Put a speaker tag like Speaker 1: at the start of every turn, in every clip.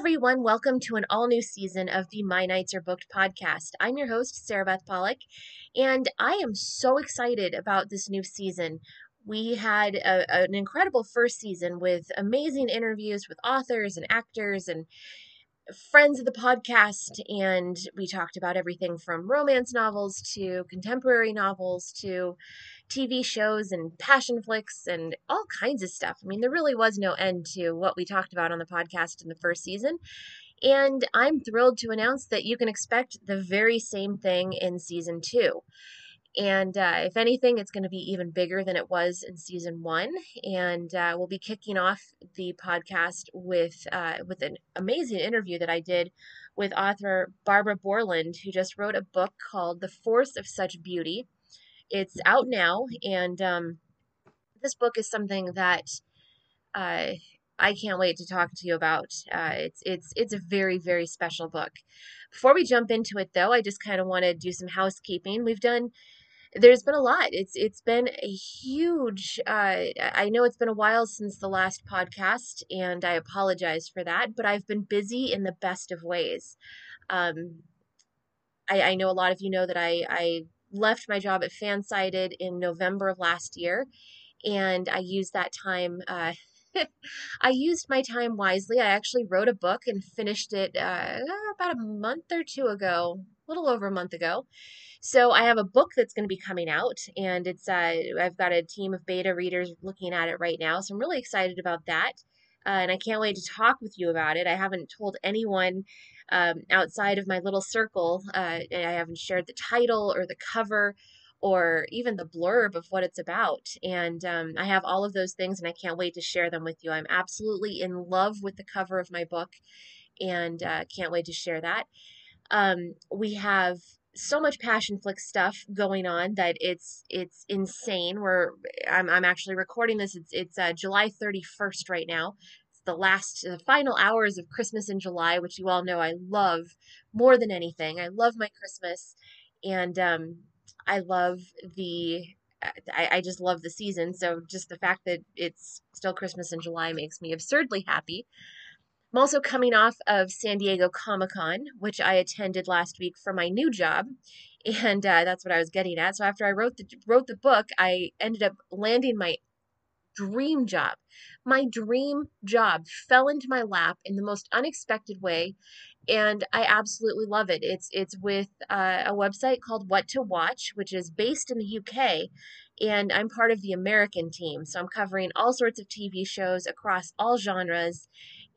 Speaker 1: everyone. Welcome to an all new season of the My Nights Are Booked podcast. I'm your host, Sarabeth Pollock, and I am so excited about this new season. We had a, an incredible first season with amazing interviews with authors and actors and friends of the podcast. And we talked about everything from romance novels to contemporary novels to TV shows and passion flicks and all kinds of stuff. I mean, there really was no end to what we talked about on the podcast in the first season. And I'm thrilled to announce that you can expect the very same thing in season two. And uh, if anything, it's going to be even bigger than it was in season one. And uh, we'll be kicking off the podcast with uh, with an amazing interview that I did with author Barbara Bourland, who just wrote a book called "The Force of Such Beauty." It's out now, and um, this book is something that uh, I can't wait to talk to you about. Uh, it's it's it's a very very special book. Before we jump into it, though, I just kind of want to do some housekeeping. We've done. There's been a lot. It's it's been a huge. Uh, I know it's been a while since the last podcast, and I apologize for that. But I've been busy in the best of ways. Um, I, I know a lot of you know that I I left my job at Fansided in November of last year, and I used that time. Uh, I used my time wisely. I actually wrote a book and finished it uh, about a month or two ago, a little over a month ago. So I have a book that's going to be coming out, and it's uh, I've got a team of beta readers looking at it right now. So I'm really excited about that, uh, and I can't wait to talk with you about it. I haven't told anyone um, outside of my little circle. Uh, I haven't shared the title or the cover or even the blurb of what it's about. And um, I have all of those things and I can't wait to share them with you. I'm absolutely in love with the cover of my book and uh, can't wait to share that. Um, we have so much passion flick stuff going on that it's it's insane. We're I'm I'm actually recording this. It's it's uh, July 31st right now the last the final hours of Christmas in July, which you all know I love more than anything. I love my Christmas, and um, I love the. I, I just love the season. So just the fact that it's still Christmas in July makes me absurdly happy. I'm also coming off of San Diego Comic Con, which I attended last week for my new job, and uh, that's what I was getting at. So after I wrote the wrote the book, I ended up landing my dream job. My dream job fell into my lap in the most unexpected way and I absolutely love it. It's it's with uh, a website called What to Watch, which is based in the UK, and I'm part of the American team. So I'm covering all sorts of TV shows across all genres,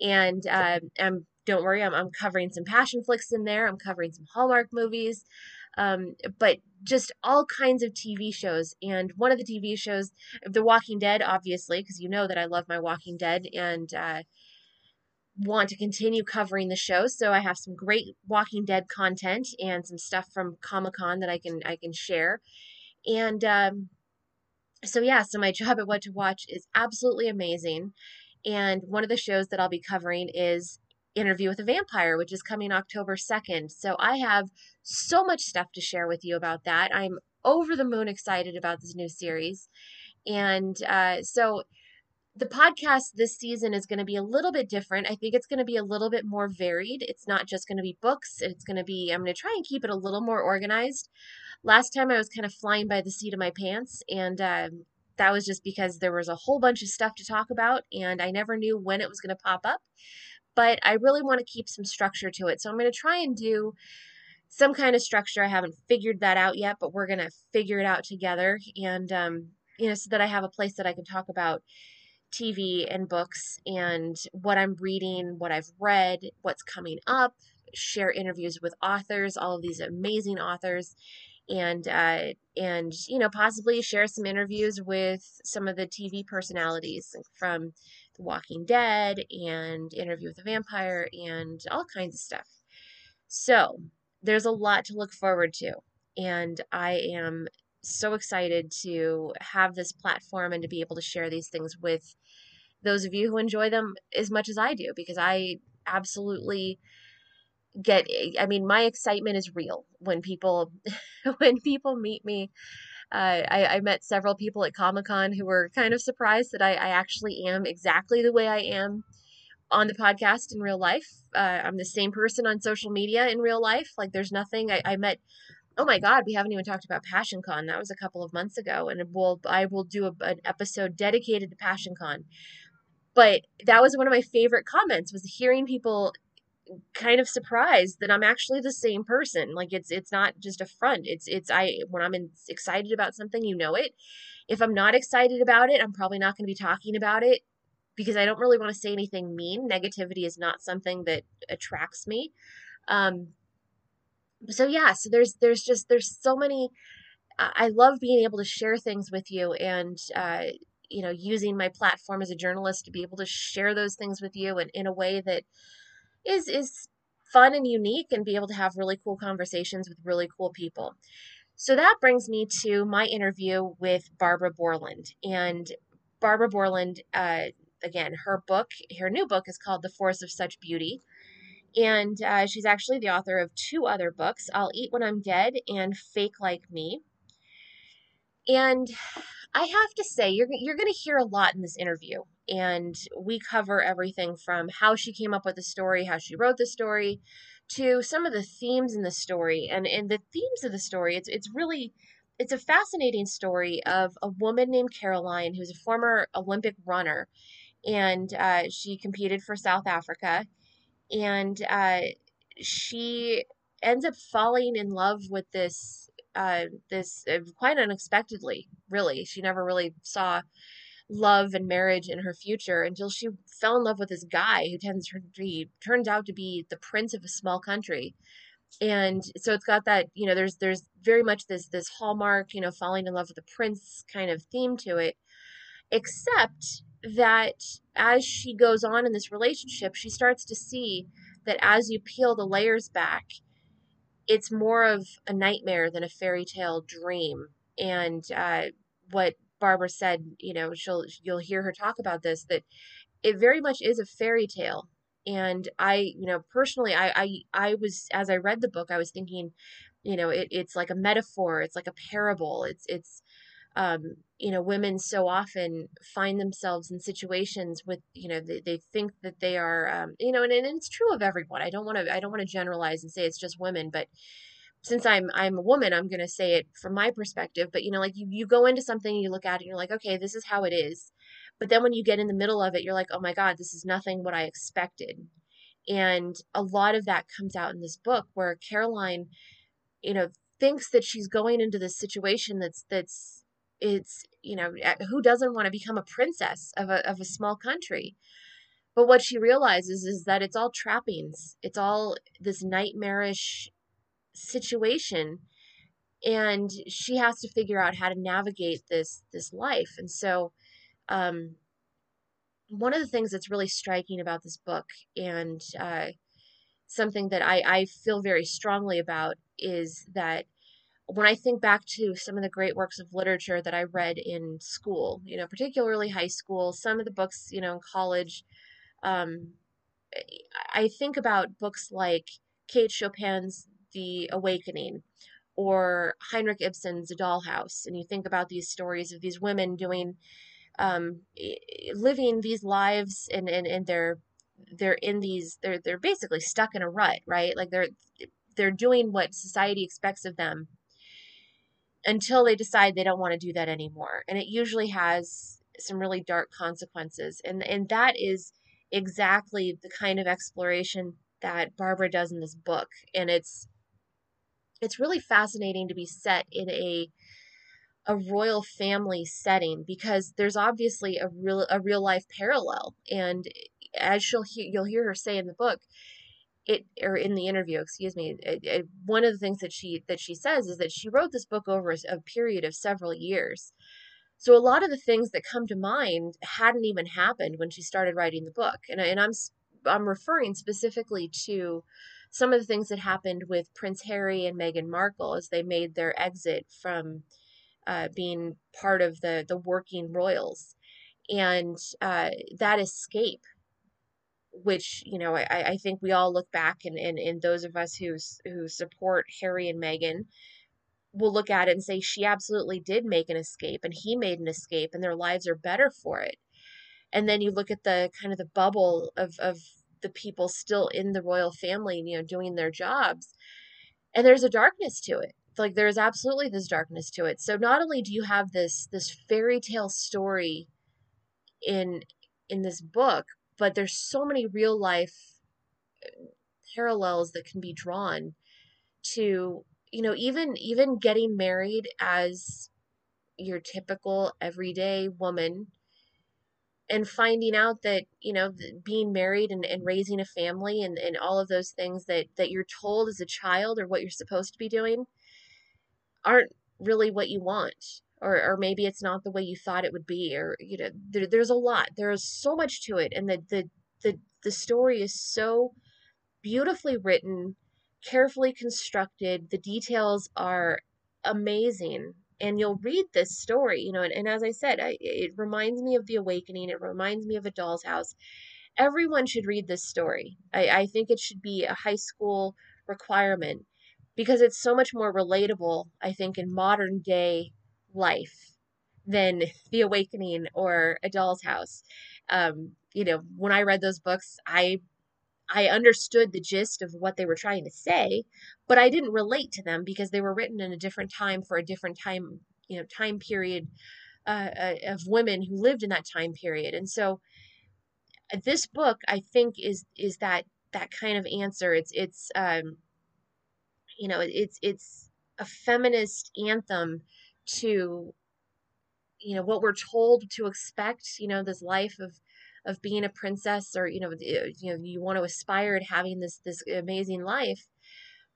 Speaker 1: and uh, I'm don't worry, I'm I'm covering some passion flicks in there. I'm covering some Hallmark movies um, but just all kinds of TV shows. And one of the TV shows, The Walking Dead, obviously, because you know that I love my Walking Dead and uh, want to continue covering the show. So I have some great Walking Dead content and some stuff from Comic Con that I can I can share. And um, so yeah, so my job at What to Watch is absolutely amazing. And one of the shows that I'll be covering is Interview with a Vampire, which is coming October 2nd. So I have so much stuff to share with you about that. I'm over the moon excited about this new series. And uh, so the podcast this season is going to be a little bit different. I think it's going to be a little bit more varied. It's not just going to be books, it's going to be, I'm going to try and keep it a little more organized. Last time I was kind of flying by the seat of my pants, and um, that was just because there was a whole bunch of stuff to talk about, and I never knew when it was going to pop up but I really want to keep some structure to it. So I'm going to try and do some kind of structure. I haven't figured that out yet, but we're going to figure it out together. And, um, you know, so that I have a place that I can talk about TV and books and what I'm reading, what I've read, what's coming up, share interviews with authors, all of these amazing authors, and uh, and you know possibly share some interviews with some of the TV personalities from the Walking Dead and Interview with a Vampire and all kinds of stuff. So there's a lot to look forward to. And I am so excited to have this platform and to be able to share these things with those of you who enjoy them as much as I do because I absolutely get I mean my excitement is real when people when people meet me uh, I, I, met several people at Comic Con who were kind of surprised that I, I, actually am exactly the way I am on the podcast in real life. Uh, I'm the same person on social media in real life. Like there's nothing I, I met. Oh my God, we haven't even talked about Passion Con. That was a couple of months ago, and we'll I will do a, an episode dedicated to Passion Con. But that was one of my favorite comments was hearing people kind of surprised that I'm actually the same person. Like it's it's not just a front. It's it's I when I'm in, excited about something, you know it. If I'm not excited about it, I'm probably not going to be talking about it because I don't really want to say anything mean. Negativity is not something that attracts me. Um, so yeah, so there's there's just there's so many. I love being able to share things with you and uh, you know using my platform as a journalist to be able to share those things with you and in a way that is is fun and unique and be able to have really cool conversations with really cool people. So that brings me to my interview with Barbara Bourland. And Barbara Bourland uh, again, her book, her new book is called The Force of Such Beauty. And uh, she's actually the author of two other books I'll Eat When I'm Dead and Fake Like Me. And I have to say, you're, you're going to hear a lot in this interview. And we cover everything from how she came up with the story, how she wrote the story, to some of the themes in the story. And, and the themes of the story, it's, it's really it's a fascinating story of a woman named Caroline who's a former Olympic runner and uh, she competed for South Africa, and uh, she ends up falling in love with this uh, this uh, quite unexpectedly. Really, she never really saw love and marriage in her future until she fell in love with this guy who tends to be turns out to be the prince of a small country and so it's got that you know there's there's very much this this hallmark you know falling in love with a prince kind of theme to it except that as she goes on in this relationship, she starts to see that as you peel the layers back, it's more of a nightmare than a fairy tale dream. And uh, what Barbara said, you know, she'll you'll hear her talk about this that it very much is a fairy tale. And I, you know, personally, I, I, I was as I read the book, I was thinking, you know, it, it's like a metaphor, it's like a parable, it's it's um, you know, women so often find themselves in situations with, you know, they, they think that they are, um, you know, and, and it's true of everyone. I don't want to, I don't want to generalize and say it's just women, but since I'm, I'm a woman, I'm going to say it from my perspective. But, you know, like you, you go into something, you look at it, and you're like, okay, this is how it is. But then when you get in the middle of it, you're like, oh my God, this is nothing what I expected. And a lot of that comes out in this book where Caroline, you know, thinks that she's going into this situation that's, that's, it's you know who doesn't want to become a princess of a of a small country? But what she realizes is that it's all trappings it's all this nightmarish situation and she has to figure out how to navigate this this life. And so um one of the things that's really striking about this book and uh, something that I, I feel very strongly about is that when I think back to some of the great works of literature that I read in school, you know, particularly high school, some of the books, you know, in college, um, I think about books like Kate Chopin's The Awakening or Henrik Ibsen's The Dollhouse, and you think about these stories of these women doing, um, living these lives, and and and they're they're in these they're they're basically stuck in a rut, right? Like they're they're doing what society expects of them until they decide they don't want to do that anymore. And it usually has some really dark consequences. And and that is exactly the kind of exploration that Barbara does in this book. And it's it's really fascinating to be set in a a royal family setting because there's obviously a real a real life parallel and as she'll hear you'll hear her say in the book it or in the interview excuse me it, it, one of the things that she that she says is that she wrote this book over a, a period of several years. So a lot of the things that come to mind hadn't even happened when she started writing the book. And, and i'm i'm referring specifically to some of the things that happened with prince harry and meghan markle as they made their exit from uh, being part of the the working royals. And uh, that escape which you know I, I think we all look back and, and, and those of us who who support Harry and Meghan will look at it and say she absolutely did make an escape and he made an escape and their lives are better for it. and then you look at the kind of the bubble of of the people still in the royal family, you know, doing their jobs. And there's a darkness to it. Like there is absolutely this darkness to it. So not only do you have this this fairy tale story in in this book, but there's so many real life uh, parallels that can be drawn to you know even even getting married as your typical everyday woman and finding out that you know being married and, and raising a family and, and all of those things that that you're told as a child or what you're supposed to be doing aren't really what you want or or maybe it's not the way you thought it would be or you know there, there's a lot there's so much to it and the the the, the story is so beautifully written carefully constructed the details are amazing and you'll read this story, you know, and, and as I said, I, it reminds me of The Awakening. It reminds me of A Doll's House. Everyone should read this story. I, I think it should be a high school requirement because it's so much more relatable, I think, in modern day life than The Awakening or A Doll's House. Um, you know, when I read those books, I I understood the gist of what they were trying to say, but I didn't relate to them because they were written in a different time for a different time, you know, time period uh, uh, of women who lived in that time period. And so uh, this book, I think, is is that that kind of answer. It's it's um, you know, it's it's a feminist anthem to you know what we're told to expect. You know, this life of of being a princess or you know eh, you know you want to aspire to having this this amazing life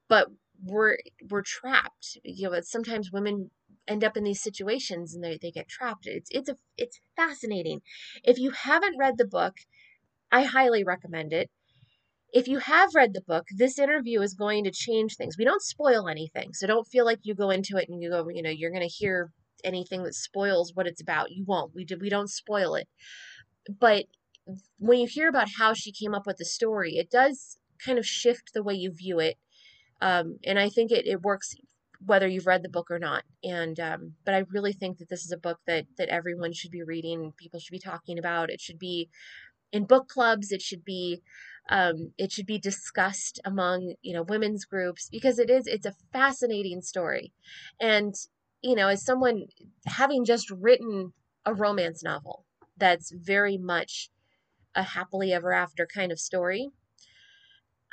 Speaker 1: but we're we're trapped. You know sometimes women end up in these situations and they, they get trapped. It's it's a it's fascinating. If you haven't read the book i highly recommend it if you have read the book this interview is going to change things we don't spoil anything so don't feel like you go into it and you go you know you're going to hear anything that spoils what it's about you won't we do we don't spoil it but when you hear about how she came up with the story, it does kind of shift the way you view it. Um, and I think it, it works whether you've read the book or not. And um, but I really think that this is a book that that everyone should be reading. People should be talking about. It should be in book clubs. It should be um, it should be discussed among you know women's groups because it is it's a fascinating story. And you know, as someone having just written a romance novel that's very much a happily ever after kind of story.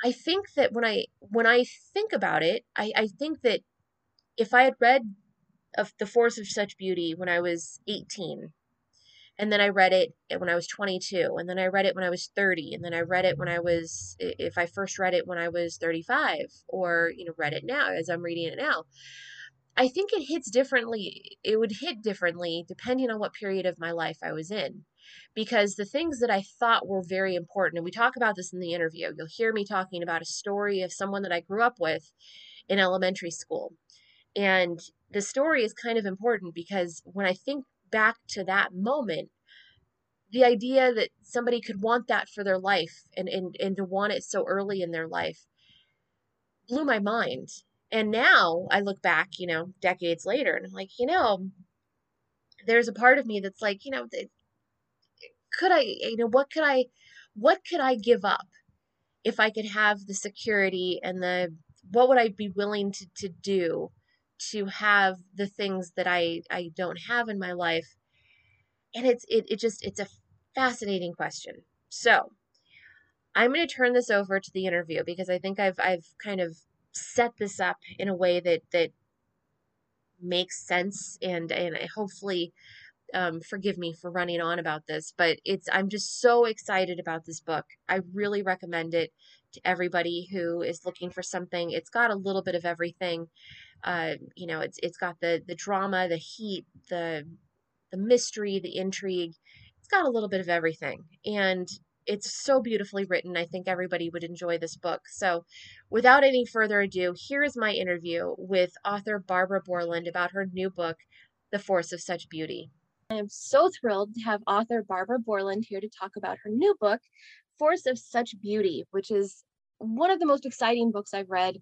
Speaker 1: I think that when I when I think about it, I, I think that if I had read of the force of such beauty when I was 18, and then I read it when I was 22, and then I read it when I was 30, and then I read it when I was if I first read it when I was 35, or you know read it now as I'm reading it now, I think it hits differently. It would hit differently depending on what period of my life I was in because the things that I thought were very important, and we talk about this in the interview, you'll hear me talking about a story of someone that I grew up with in elementary school. And the story is kind of important because when I think back to that moment, the idea that somebody could want that for their life and, and, and to want it so early in their life blew my mind. And now I look back, you know, decades later, and I'm like, you know, there's a part of me that's like, you know, could I, you know, what could I, what could I give up if I could have the security and the, what would I be willing to, to do to have the things that I, I don't have in my life? And it's, it, it just, it's a fascinating question. So I'm going to turn this over to the interview because I think I've, I've kind of set this up in a way that, that makes sense and, and hopefully um, forgive me for running on about this, but it's I'm just so excited about this book. I really recommend it to everybody who is looking for something. It's got a little bit of everything. Uh, you know, it's it's got the the drama, the heat, the the mystery, the intrigue. It's got a little bit of everything, and it's so beautifully written. I think everybody would enjoy this book. So, without any further ado, here is my interview with author Barbara Bourland about her new book, The Force of Such Beauty. I am so thrilled to have author Barbara Bourland here to talk about her new book, Force of Such Beauty, which is one of the most exciting books I've read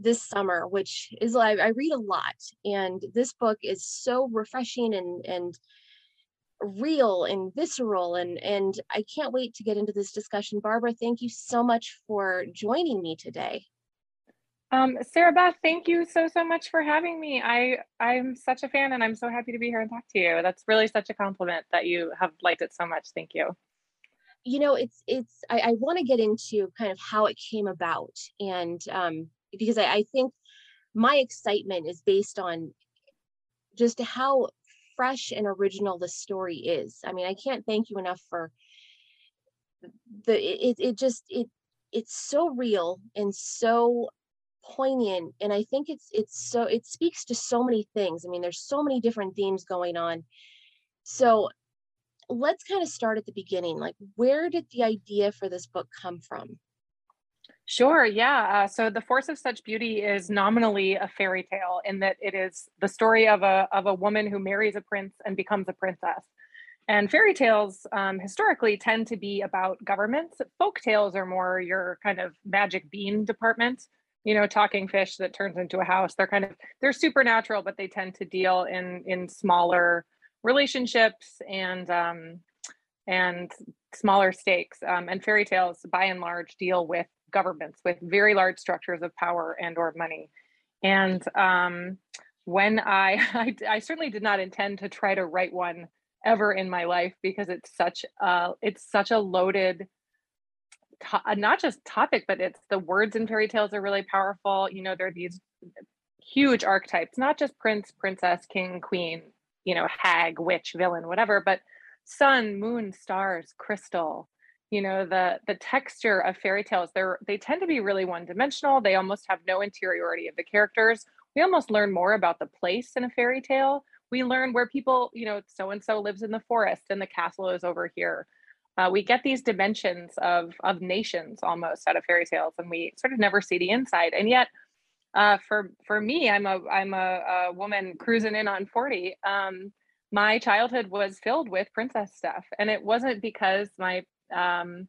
Speaker 1: this summer, which is I, I read a lot. And this book is so refreshing and and real and visceral and and I can't wait to get into this discussion. Barbara, thank you so much for joining me today.
Speaker 2: Um, Sarabeth, thank you so so much for having me. I I'm such a fan and I'm so happy to be here and talk to you. That's really such a compliment that you have liked it so much. Thank you.
Speaker 1: You know, it's it's I, I want to get into kind of how it came about and um because I, I think my excitement is based on just how fresh and original the story is. I mean, I can't thank you enough for the it it just it it's so real and so poignant and I think it's it's so it speaks to so many things. I mean, there's so many different themes going on. So let's kind of start at the beginning. Like where did the idea for this book come from?
Speaker 2: Sure, yeah. Uh, so The Force of Such Beauty is nominally a fairy tale in that it is the story of a, of a woman who marries a prince and becomes a princess. And fairy tales um, historically tend to be about governments. Folk tales are more your kind of magic bean department, you know, talking fish that turns into a house. They're kind of, they're supernatural, but they tend to deal in, in smaller relationships and, um, and smaller stakes. Um, and fairy tales, by and large, deal with governments with very large structures of power and or money. And um, when I, I, I certainly did not intend to try to write one ever in my life because it's such a it's such a loaded to- uh, not just topic but it's the words in fairy tales are really powerful you know there are these huge archetypes not just prince princess king queen you know hag witch villain whatever but sun moon stars crystal you know the the texture of fairy tales they're they tend to be really one dimensional they almost have no interiority of the characters. We almost learn more about the place in a fairy tale. We learn where people you know so and so lives in the forest and the castle is over here. Uh, we get these dimensions of of nations almost out of fairy tales and we sort of never see the inside. And yet uh, for for me i'm a i'm a, a woman cruising in on 40 um, my childhood was filled with princess stuff. And it wasn't because my um,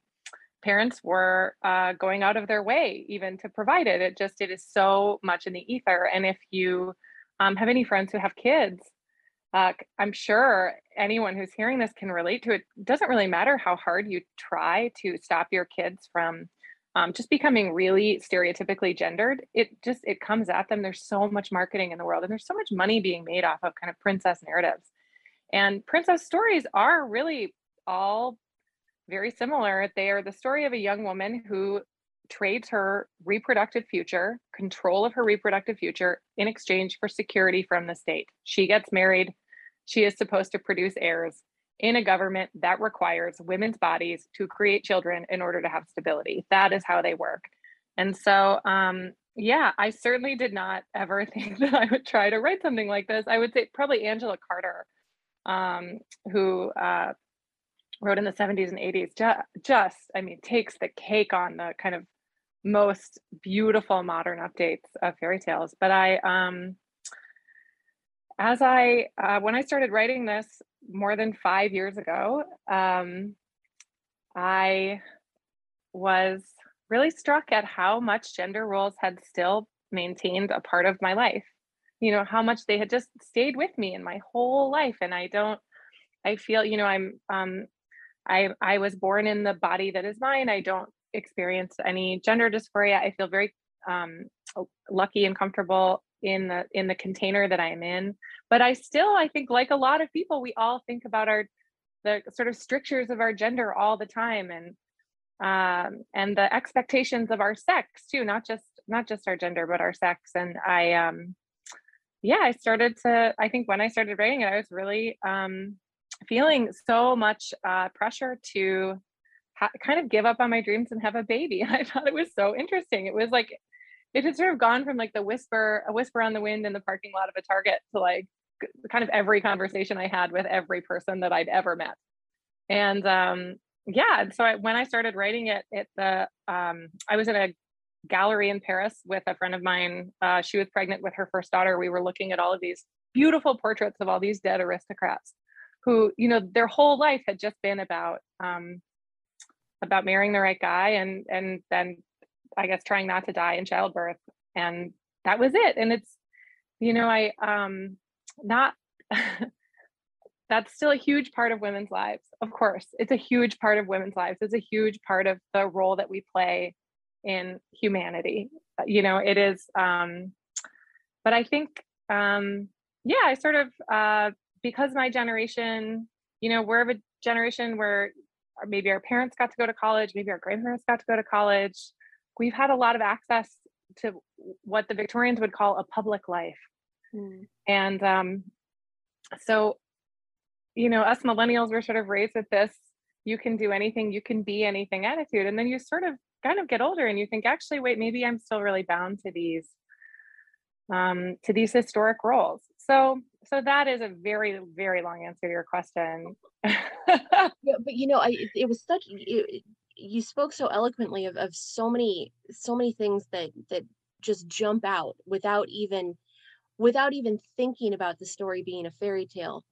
Speaker 2: parents were uh, going out of their way even to provide it. It just it is so much in the ether. And if you um, have any friends who have kids, uh, I'm sure anyone who's hearing this can relate to it. it. Doesn't really matter how hard you try to stop your kids from um, just becoming really stereotypically gendered. It just it comes at them. There's so much marketing in the world, and there's so much money being made off of kind of princess narratives. And princess stories are really all very similar. They are the story of a young woman who trades her reproductive future, control of her reproductive future, in exchange for security from the state. She gets married. She is supposed to produce heirs in a government that requires women's bodies to create children in order to have stability. That is how they work. And so, um, yeah, I certainly did not ever think that I would try to write something like this. I would say probably Angela Carter, um, who uh, wrote in the 70s and 80s just, just i mean takes the cake on the kind of most beautiful modern updates of fairy tales. But i um as i uh, when i started writing this more than five years ago um i was really struck at how much gender roles had still maintained a part of my life. You know how much they had just stayed with me in my whole life. And i don't i feel you know i'm um I I was born in the body that is mine. I don't experience any gender dysphoria. I feel very um, lucky and comfortable in the in the container that I'm in. But I still, I think, like a lot of people, we all think about our the sort of strictures of our gender all the time, and um, and the expectations of our sex too, not just not just our gender, but our sex. And I, um, yeah, I started to. I think when I started writing it, I was really um, feeling so much uh, pressure to ha- kind of give up on my dreams and have a baby. I thought it was so interesting. It was like it had sort of gone from like the whisper, a whisper on the wind in the parking lot of a Target to like kind of every conversation I had with every person that I'd ever met. And um, yeah, and so I, when I started writing it, it the um, I was in a gallery in Paris with a friend of mine. Uh, she was pregnant with her first daughter. We were looking at all of these beautiful portraits of all these dead aristocrats who you know their whole life had just been about um, about marrying the right guy and and then I guess trying not to die in childbirth and that was it and it's you know I um not that's still a huge part of women's lives. Of course, it's a huge part of women's lives. It's a huge part of the role that we play in humanity. Uh, you know, it is. Um, but I think, um, yeah, I sort of uh, because my generation, you know, we're of a generation where maybe our parents got to go to college, maybe our grandparents got to go to college. We've had a lot of access to what the Victorians would call a public life. Mm. And um, so you know, us millennials were sort of raised with this you can do anything, you can be anything attitude. And then you sort of kind of get older and you think, actually, wait, maybe I'm still really bound to these um, to these historic roles. So so that is a very very long answer to your question.
Speaker 1: yeah, but you know, I it was such it, you spoke so eloquently of, of so many so many things that that just jump out without even without even thinking about the story being a fairy tale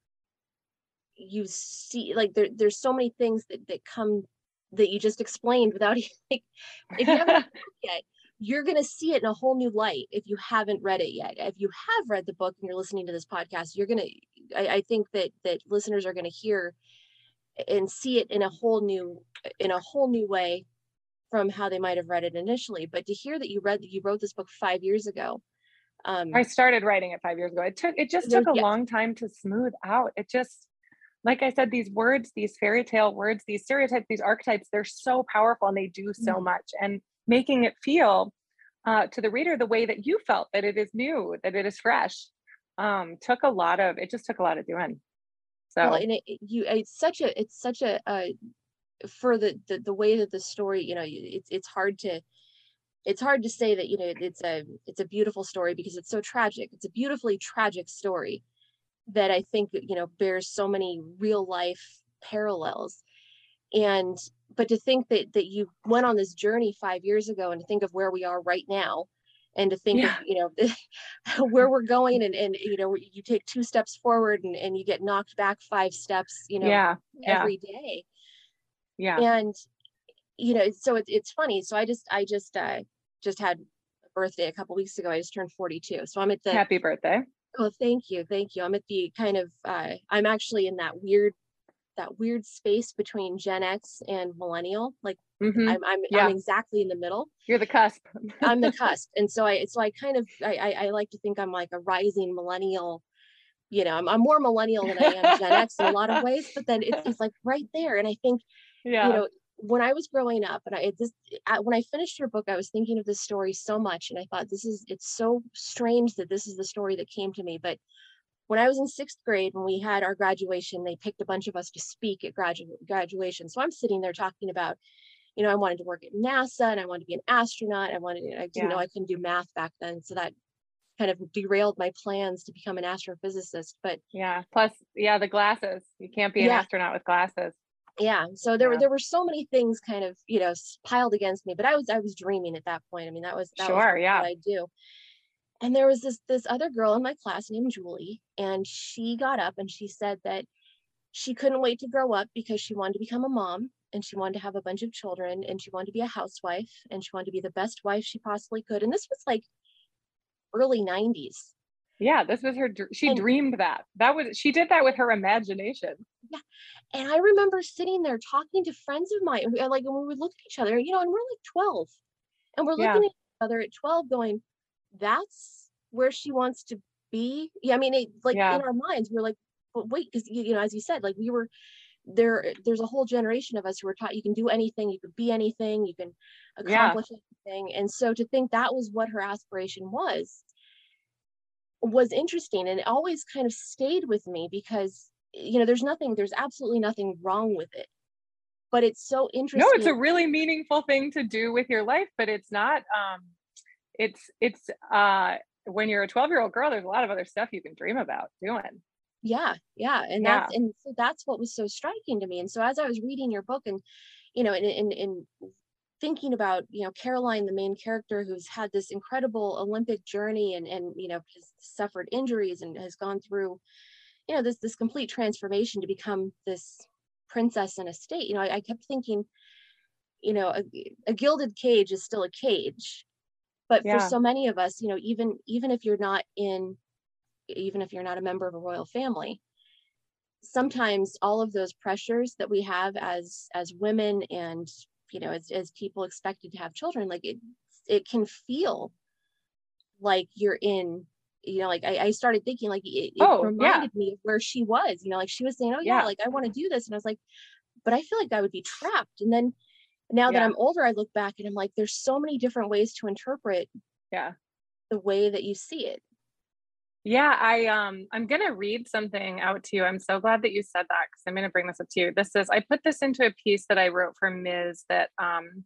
Speaker 1: you see like there, there's so many things that, that come that you just explained without even like, if you haven't yet you're going to see it in a whole new light if you haven't read it yet. If you have read the book and you're listening to this podcast you're going to I, think that that listeners are going to hear and see it in a whole new in a whole new way from how they might have read it initially. But to hear that you read that you wrote this book five years ago
Speaker 2: um i started writing it five years ago. It took it just took a yeah. long time to smooth out. It just like I said, these words, these fairy tale words, these stereotypes, these archetypes, they're so powerful and they do so mm much. And making it feel uh, to the reader the way that you felt that it is new, that it is fresh, um, took a lot of. It just took a lot of doing. So
Speaker 1: well, and it, you, it's such a, it's such a, uh, for the, the the way that the story, you know, it's it's hard to it's hard to say that you know it's a it's a beautiful story because it's so tragic it's a beautifully tragic story that I think you know bears so many real life parallels. And but to think that that you went on this journey five years ago and to think of where we are right now and to think yeah. of you know where we're going and and you know you take two steps forward and, and you get knocked back five steps you know
Speaker 2: yeah.
Speaker 1: every yeah. day.
Speaker 2: yeah
Speaker 1: and you know so it, it's funny so i just i just uh just had a birthday a couple weeks ago i just turned 42 so i'm at the
Speaker 2: happy birthday
Speaker 1: Oh, thank you. Thank you. I'm at the kind of, uh, I'm actually in that weird, that weird space between Gen X and millennial. Like mm-hmm. I'm, I'm, yeah. I'm exactly in the middle.
Speaker 2: You're the cusp.
Speaker 1: I'm the cusp. And so I, so I kind of, I, I, I like to think I'm like a rising millennial, you know, I'm, I'm more millennial than I am Gen X in a lot of ways, but then it's, it's like right there. And I think, yeah. you know, when I was growing up, and I this when I finished your book, I was thinking of this story so much, and I thought this is it's so strange that this is the story that came to me. But when I was in sixth grade, when we had our graduation, they picked a bunch of us to speak at gradu- graduation. So I'm sitting there talking about, you know, I wanted to work at NASA and I wanted to be an astronaut. I wanted, I didn't yeah. know I couldn't do math back then, so that kind of derailed my plans to become an astrophysicist. But
Speaker 2: yeah, plus yeah, the glasses. You can't be an yeah. astronaut with glasses
Speaker 1: yeah so there yeah. were there were so many things kind of you know piled against me but i was i was dreaming at that point i mean that was that
Speaker 2: sure
Speaker 1: was
Speaker 2: yeah
Speaker 1: i do and there was this this other girl in my class named julie and she got up and she said that she couldn't wait to grow up because she wanted to become a mom and she wanted to have a bunch of children and she wanted to be a housewife and she wanted to be the best wife she possibly could. And this was like early 90s
Speaker 2: yeah this was her she and, dreamed that. That was she did that with her imagination.
Speaker 1: Yeah and i remember sitting there talking to friends of mine and we like and we would look at each other you know and we're like 12 and we're looking yeah. at each other at 12 going that's where she wants to be yeah i mean it, like yeah. in our minds we are like but wait because you know as you said like we were there there's a whole generation of us who were taught you can do anything you can be anything you can accomplish yeah. anything and so to think that was what her aspiration was was interesting and it always kind of stayed with me because you know there's nothing there's absolutely nothing wrong with it but it's so interesting
Speaker 2: no it's a really meaningful thing to do with your life but it's not um it's it's uh when you're a 12 year old girl there's a lot of other stuff you can dream about doing
Speaker 1: yeah yeah and yeah. that's and so that's what was so striking to me and so as i was reading your book and you know and in, in thinking about you know caroline the main character who's had this incredible olympic journey and and you know has suffered injuries and has gone through you know this this complete transformation to become this princess in a state you know i, I kept thinking you know a, a, gilded cage is still a cage but yeah. for so many of us you know even even if you're not in even if you're not a member of a royal family sometimes all of those pressures that we have as as women and you know as, as people expected to have children like it it can feel like you're in you know like i, I started thinking like it, it oh, reminded yeah. me of where she was you know like she was saying oh yeah, yeah. like i want to do this and i was like but i feel like i would be trapped and then now yeah. that i'm older i look back and i'm like there's so many different ways to interpret
Speaker 2: yeah
Speaker 1: the way that you see it
Speaker 2: yeah, I um I'm gonna read something out to you. I'm so glad that you said that because I'm gonna bring this up to you. This is I put this into a piece that I wrote for Ms. that um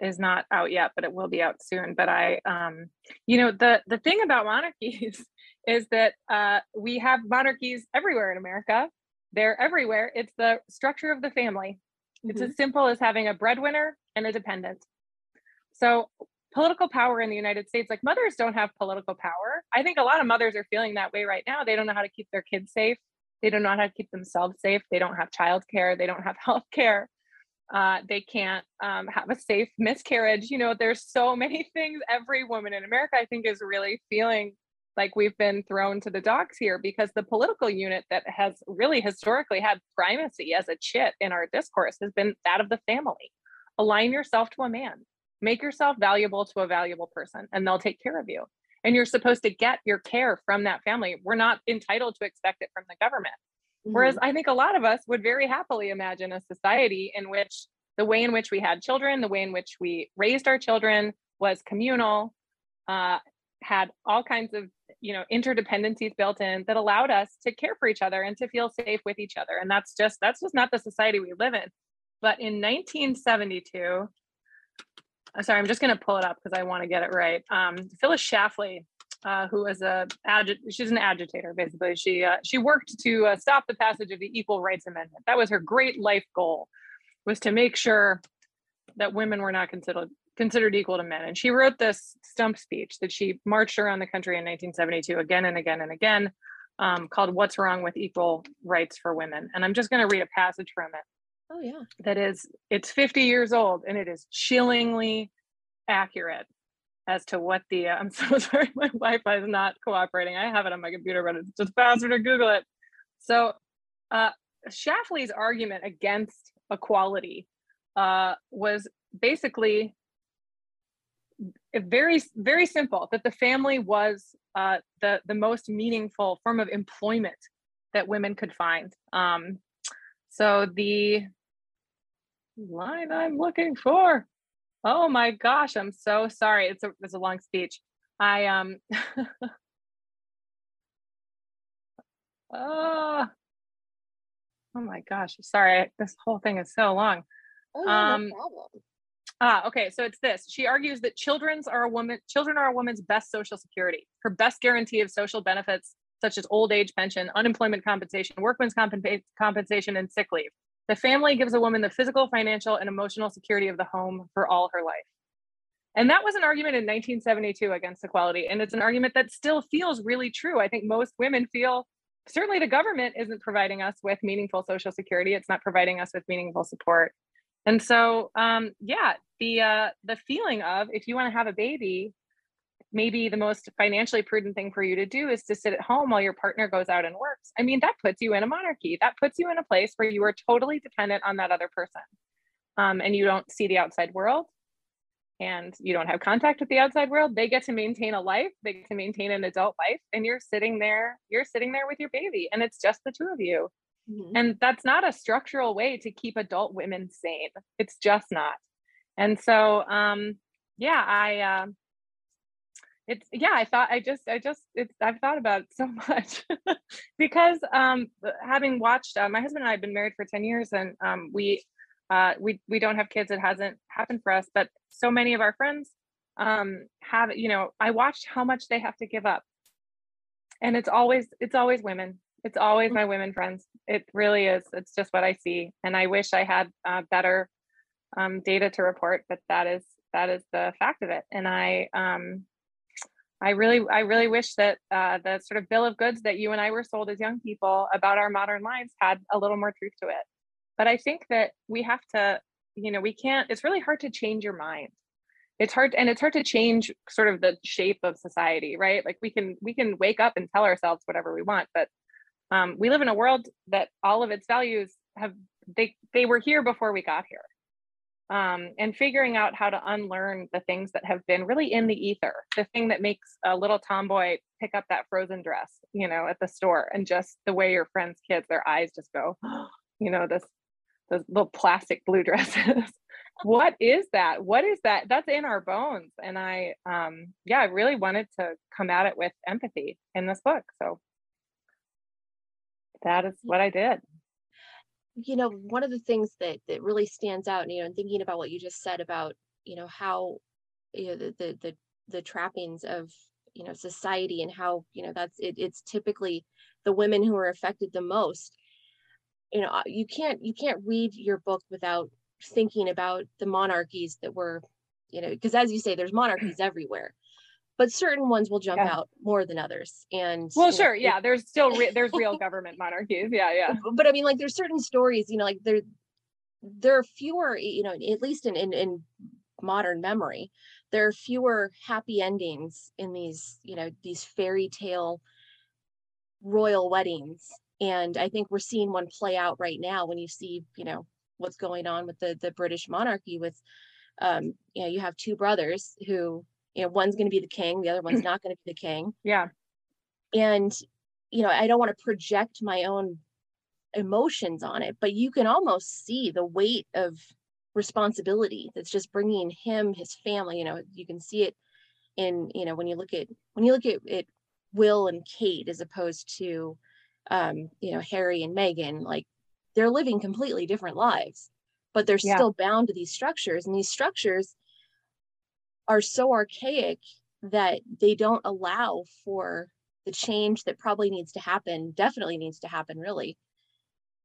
Speaker 2: is not out yet, but it will be out soon. But I um you know the the thing about monarchies is that uh we have monarchies everywhere in America. They're everywhere. It's the structure of the family. It's mm-hmm. as simple as having a breadwinner and a dependent. So political power in the United States, like mothers don't have political power. I think a lot of mothers are feeling that way right now. They don't know how to keep their kids safe. They don't know how to keep themselves safe. They don't have childcare. They don't have health care. Uh, they can't um, have a safe miscarriage. You know, there's so many things every woman in America, I think, is really feeling like we've been thrown to the dogs here because the political unit that has really historically had primacy as a chit in our discourse has been that of the family. Align yourself to a man make yourself valuable to a valuable person and they'll take care of you and you're supposed to get your care from that family we're not entitled to expect it from the government mm-hmm. whereas i think a lot of us would very happily imagine a society in which the way in which we had children the way in which we raised our children was communal uh, had all kinds of you know interdependencies built in that allowed us to care for each other and to feel safe with each other and that's just that's just not the society we live in but in 1972 sorry, I'm just going to pull it up because I want to get it right. Um, Phyllis Schlafly, uh, who was a she's an agitator basically. She uh, she worked to uh, stop the passage of the Equal Rights Amendment. That was her great life goal, was to make sure that women were not considered considered equal to men. And she wrote this stump speech that she marched around the country in 1972 again and again and again, um, called "What's Wrong with Equal Rights for Women." And I'm just going to read a passage from it.
Speaker 1: Oh yeah.
Speaker 2: That is it's 50 years old and it is chillingly accurate as to what the uh, I'm so sorry my Wi-Fi is not cooperating. I have it on my computer, but it's just faster to Google it. So uh Schlafly's argument against equality uh, was basically very very simple that the family was uh, the the most meaningful form of employment that women could find um, so the line I'm looking for. Oh my gosh, I'm so sorry. It's a it's a long speech. I um oh, oh my gosh, sorry. This whole thing is so long.
Speaker 1: Oh, um, no problem.
Speaker 2: Ah, okay. So it's this. She argues that children's are a woman. Children are a woman's best social security. Her best guarantee of social benefits, such as old age pension, unemployment compensation, workman's compensa- compensation, and sick leave. The family gives a woman the physical, financial, and emotional security of the home for all her life. And that was an argument in 1972 against equality. And it's an argument that still feels really true. I think most women feel certainly the government isn't providing us with meaningful social security, it's not providing us with meaningful support. And so, um, yeah, the uh, the feeling of if you want to have a baby, maybe the most financially prudent thing for you to do is to sit at home while your partner goes out and works. I mean, that puts you in a monarchy. That puts you in a place where you are totally dependent on that other person. Um, and you don't see the outside world and you don't have contact with the outside world. They get to maintain a life, they get to maintain an adult life, and you're sitting there, you're sitting there with your baby, and it's just the two of you. Mm-hmm. And that's not a structural way to keep adult women sane. It's just not. And so, um, yeah, I, uh, it's yeah i thought i just i just it's i've thought about it so much because um having watched uh, my husband and i have been married for 10 years and um we uh we we don't have kids. It hasn't happened for us but so many of our friends um have you know i watched how much they have to give up. And it's always it's always women. It's always mm. my women friends. It really is. It's just what i see. And i wish i had uh, better um, data to report but that is that is the fact of it and i um I really, I really wish that uh, the sort of bill of goods that you and I were sold as young people about our modern lives had a little more truth to it. But I think that we have to, you know, we can't. It's really hard to change your mind. It's hard, and it's hard to change sort of the shape of society, right? Like we can, we can wake up and tell ourselves whatever we want, but um, we live in a world that all of its values have they they were here before we got here um, and figuring out how to unlearn the things that have been really in the ether the thing that makes a little tomboy pick up that frozen dress you know at the store and just the way your friends kids their eyes just go you know this those little plastic blue dresses. What is that? What is that? That's in our bones. And i um yeah i really wanted to come at it with empathy in this book. So that is what i did
Speaker 1: you know one of the things that that really stands out you know and thinking about what you just said about you know how you know the the the, the trappings of you know society and how you know that's it, it's typically the women who are affected the most. You know uh, you can't you can't read your book without thinking about the monarchies that were you know because as you say there's monarchies everywhere but certain ones will jump yeah. out more than others and
Speaker 2: well sure know, yeah there's still re- there's real government monarchies yeah yeah
Speaker 1: but i mean like there's certain stories you know like there there are fewer you know at least in in, in modern memory there are fewer happy endings in these you know these fairy tale royal weddings and i think we're seeing one play out right now when you see you know what's going on with the the british monarchy with um you know you have two brothers who you know one's going to be the king the other one's not going to be the king.
Speaker 2: Yeah.
Speaker 1: And you know i don't want to project my own emotions on it but you can almost see the weight of responsibility that's just bringing him his family you know you can see it in you know when you look at when you look at it will and kate as opposed to um you know harry and meghan like they're living completely different lives but they're yeah. still bound to these structures and these structures are so archaic that they don't allow for the change that probably needs to happen definitely needs to happen really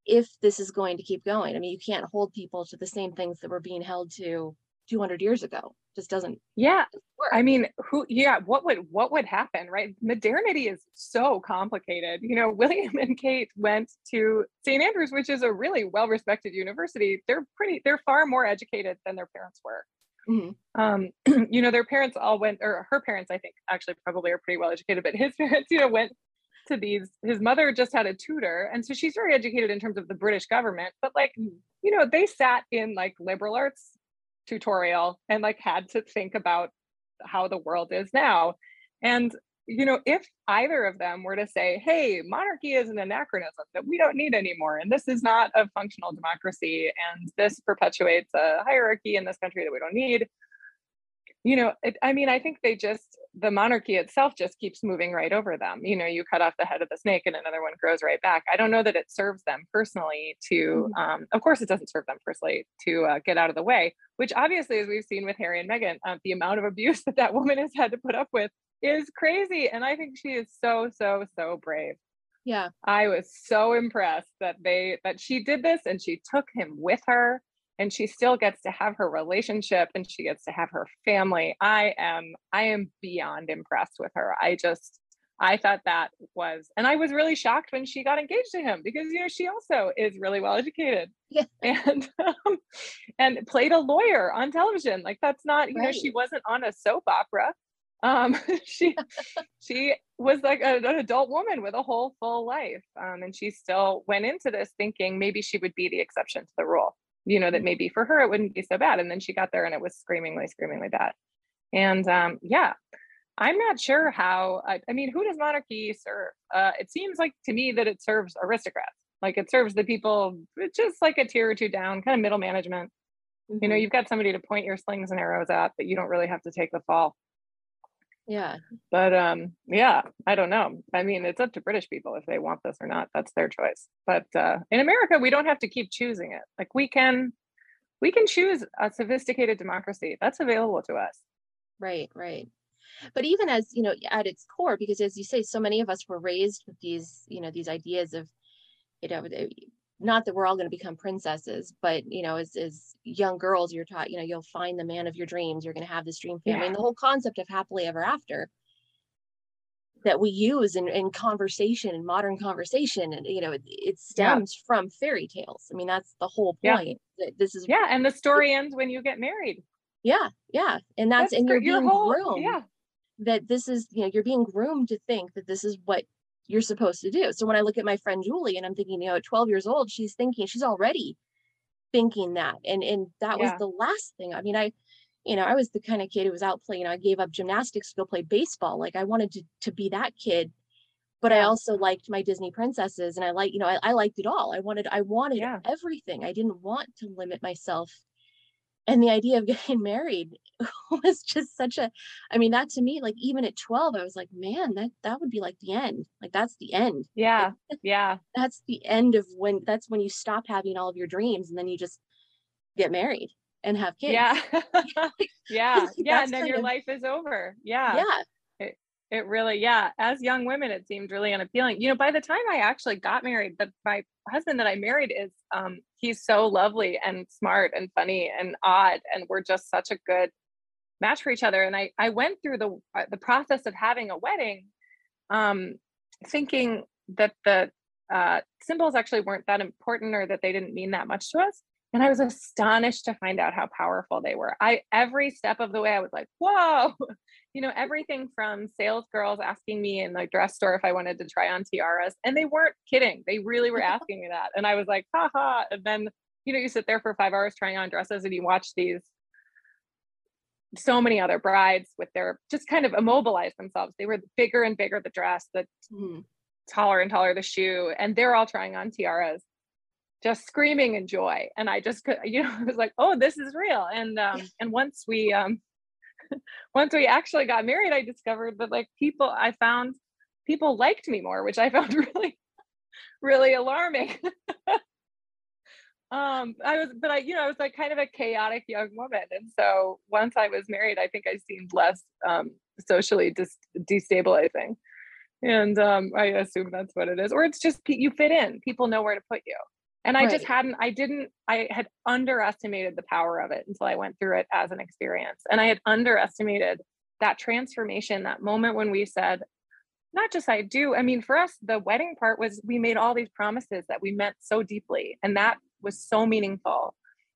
Speaker 1: if this is going to keep going. I mean you can't hold people to the same things that were being held to 200 years ago. Just doesn't
Speaker 2: yeah. work. i mean who yeah what would what would happen right? Modernity is so complicated. You know william and kate went to st andrews which is a really well respected university. They're pretty they're far more educated than their parents were Mm-hmm. Um, you know, their parents all went, or her parents, I think, actually probably are pretty well educated, but his parents, you know, went to these. His mother just had a tutor, and so she's very educated in terms of the British government. But like, mm-hmm. you know, they sat in like liberal arts tutorial and like had to think about how the world is now. And you know, if either of them were to say, hey, monarchy is an anachronism that we don't need anymore, and this is not a functional democracy, and this perpetuates a hierarchy in this country that we don't need, you know, it, I mean, I think they just, the monarchy itself just keeps moving right over them. You know, you cut off the head of the snake and another one grows right back. I don't know that it serves them personally to, mm-hmm. um, of course, it doesn't serve them personally to uh, get out of the way, which obviously, as we've seen with Harry and Meghan, uh, the amount of abuse that that woman has had to put up with is crazy. And I think she is so, so, so brave.
Speaker 1: Yeah.
Speaker 2: I was so impressed that they that she did this and she took him with her and she still gets to have her relationship and she gets to have her family. I am I am beyond impressed with her. I just I thought that was, and I was really shocked when she got engaged to him because you know she also is really well educated,
Speaker 1: yeah,
Speaker 2: and um, and played a lawyer on television. Like that's not, you right. know, she wasn't on a soap opera um she she was like a, an adult woman with a whole full life. Um and she still went into this thinking maybe she would be the exception to the rule you know that maybe for her it wouldn't be so bad. And then she got there and it was screamingly screamingly bad. And um yeah i'm not sure how i, I mean who does monarchy serve? Uh it seems like to me that it serves aristocrats. Like it serves the people just like a tier or two down kind of middle management. Mm-hmm. you know mm-hmm. you've got somebody to point your slings and arrows at but you don't really have to take the fall
Speaker 1: yeah.
Speaker 2: But um yeah, I don't know. I mean, it's up to British people if they want this or not. That's their choice. But uh in America, we don't have to keep choosing it. Like we can we can choose a sophisticated democracy. That's available to us.
Speaker 1: Right, right. But even as, you know, at its core because as you say so many of us were raised with these, you know, these ideas of you know, not that we're all going to become princesses, but you know, as as young girls, you're taught, you know, you'll find the man of your dreams. You're going to have this dream family, yeah. and the whole concept of happily ever after that we use in, in conversation in modern conversation and you know it, it stems yeah. from fairy tales i mean that's the whole point
Speaker 2: yeah. this is yeah and the story ends when you get married
Speaker 1: yeah yeah and that's, that's and you're being whole, groomed yeah that this is you know you're being groomed to think that this is what you're supposed to do. So when I look at my friend Julie and I'm thinking, you know, at 12 years old, she's thinking, she's already thinking that. And and that was the last thing. I mean, I, you know, I was the kind of kid who was out playing, I gave up gymnastics to go play baseball. Like I wanted to to be that kid. But I also liked my Disney princesses and I like, you know, I, I liked it all. I wanted, I wanted
Speaker 2: Yeah.
Speaker 1: everything. I didn't want to limit myself. And the idea of getting married was just such a, I mean, that to me, like even at 12, I was like, man, that that would be like the end. Like that's the end
Speaker 2: Yeah. Yeah.
Speaker 1: that's the end of when that's when you stop having all of your dreams and then you just get married and have kids.
Speaker 2: Yeah. yeah. Yeah. And then your
Speaker 1: of-
Speaker 2: life is over. Yeah.
Speaker 1: Yeah.
Speaker 2: It really, yeah. As young women, it seemed really unappealing. You know, by the time I actually got married, the my husband that I married is um he's so lovely and smart and funny and odd and we're just such a good match for each other. And I I went through the uh, the process of having a wedding um thinking that the uh symbols actually weren't that important or that they didn't mean that much to us. And I was astonished to find out how powerful they were. I every step of the way I was like, "Whoa." you know, everything from sales girls asking me in the dress store if I wanted to try on tiaras. And they weren't kidding. They really were asking me that. And I was like, haha. And then, you know, you sit there for five hours trying on dresses and you watch these so many other brides with their just kind of immobilize themselves. They were bigger and bigger the dress, the
Speaker 1: Mhm.
Speaker 2: taller and taller the shoe, and they're all trying on tiaras, just screaming in joy. And I just could, you know, I was like, oh, this is real. And um, and once we um once we actually got married, I discovered that like people I found people liked me more, which I found really, really alarming. um i was but i you know i was like kind of a chaotic young woman and so once i was married i think i seemed less um socially dis- destabilizing and um i assume that's what it is or it's just you fit in people know where to put you and i just hadn't i didn't i had underestimated the power of it until i went through it as an experience and i had underestimated that transformation that moment when we said not just I do. I mean, for us, the wedding part was we made all these promises that we meant so deeply, and that was so meaningful.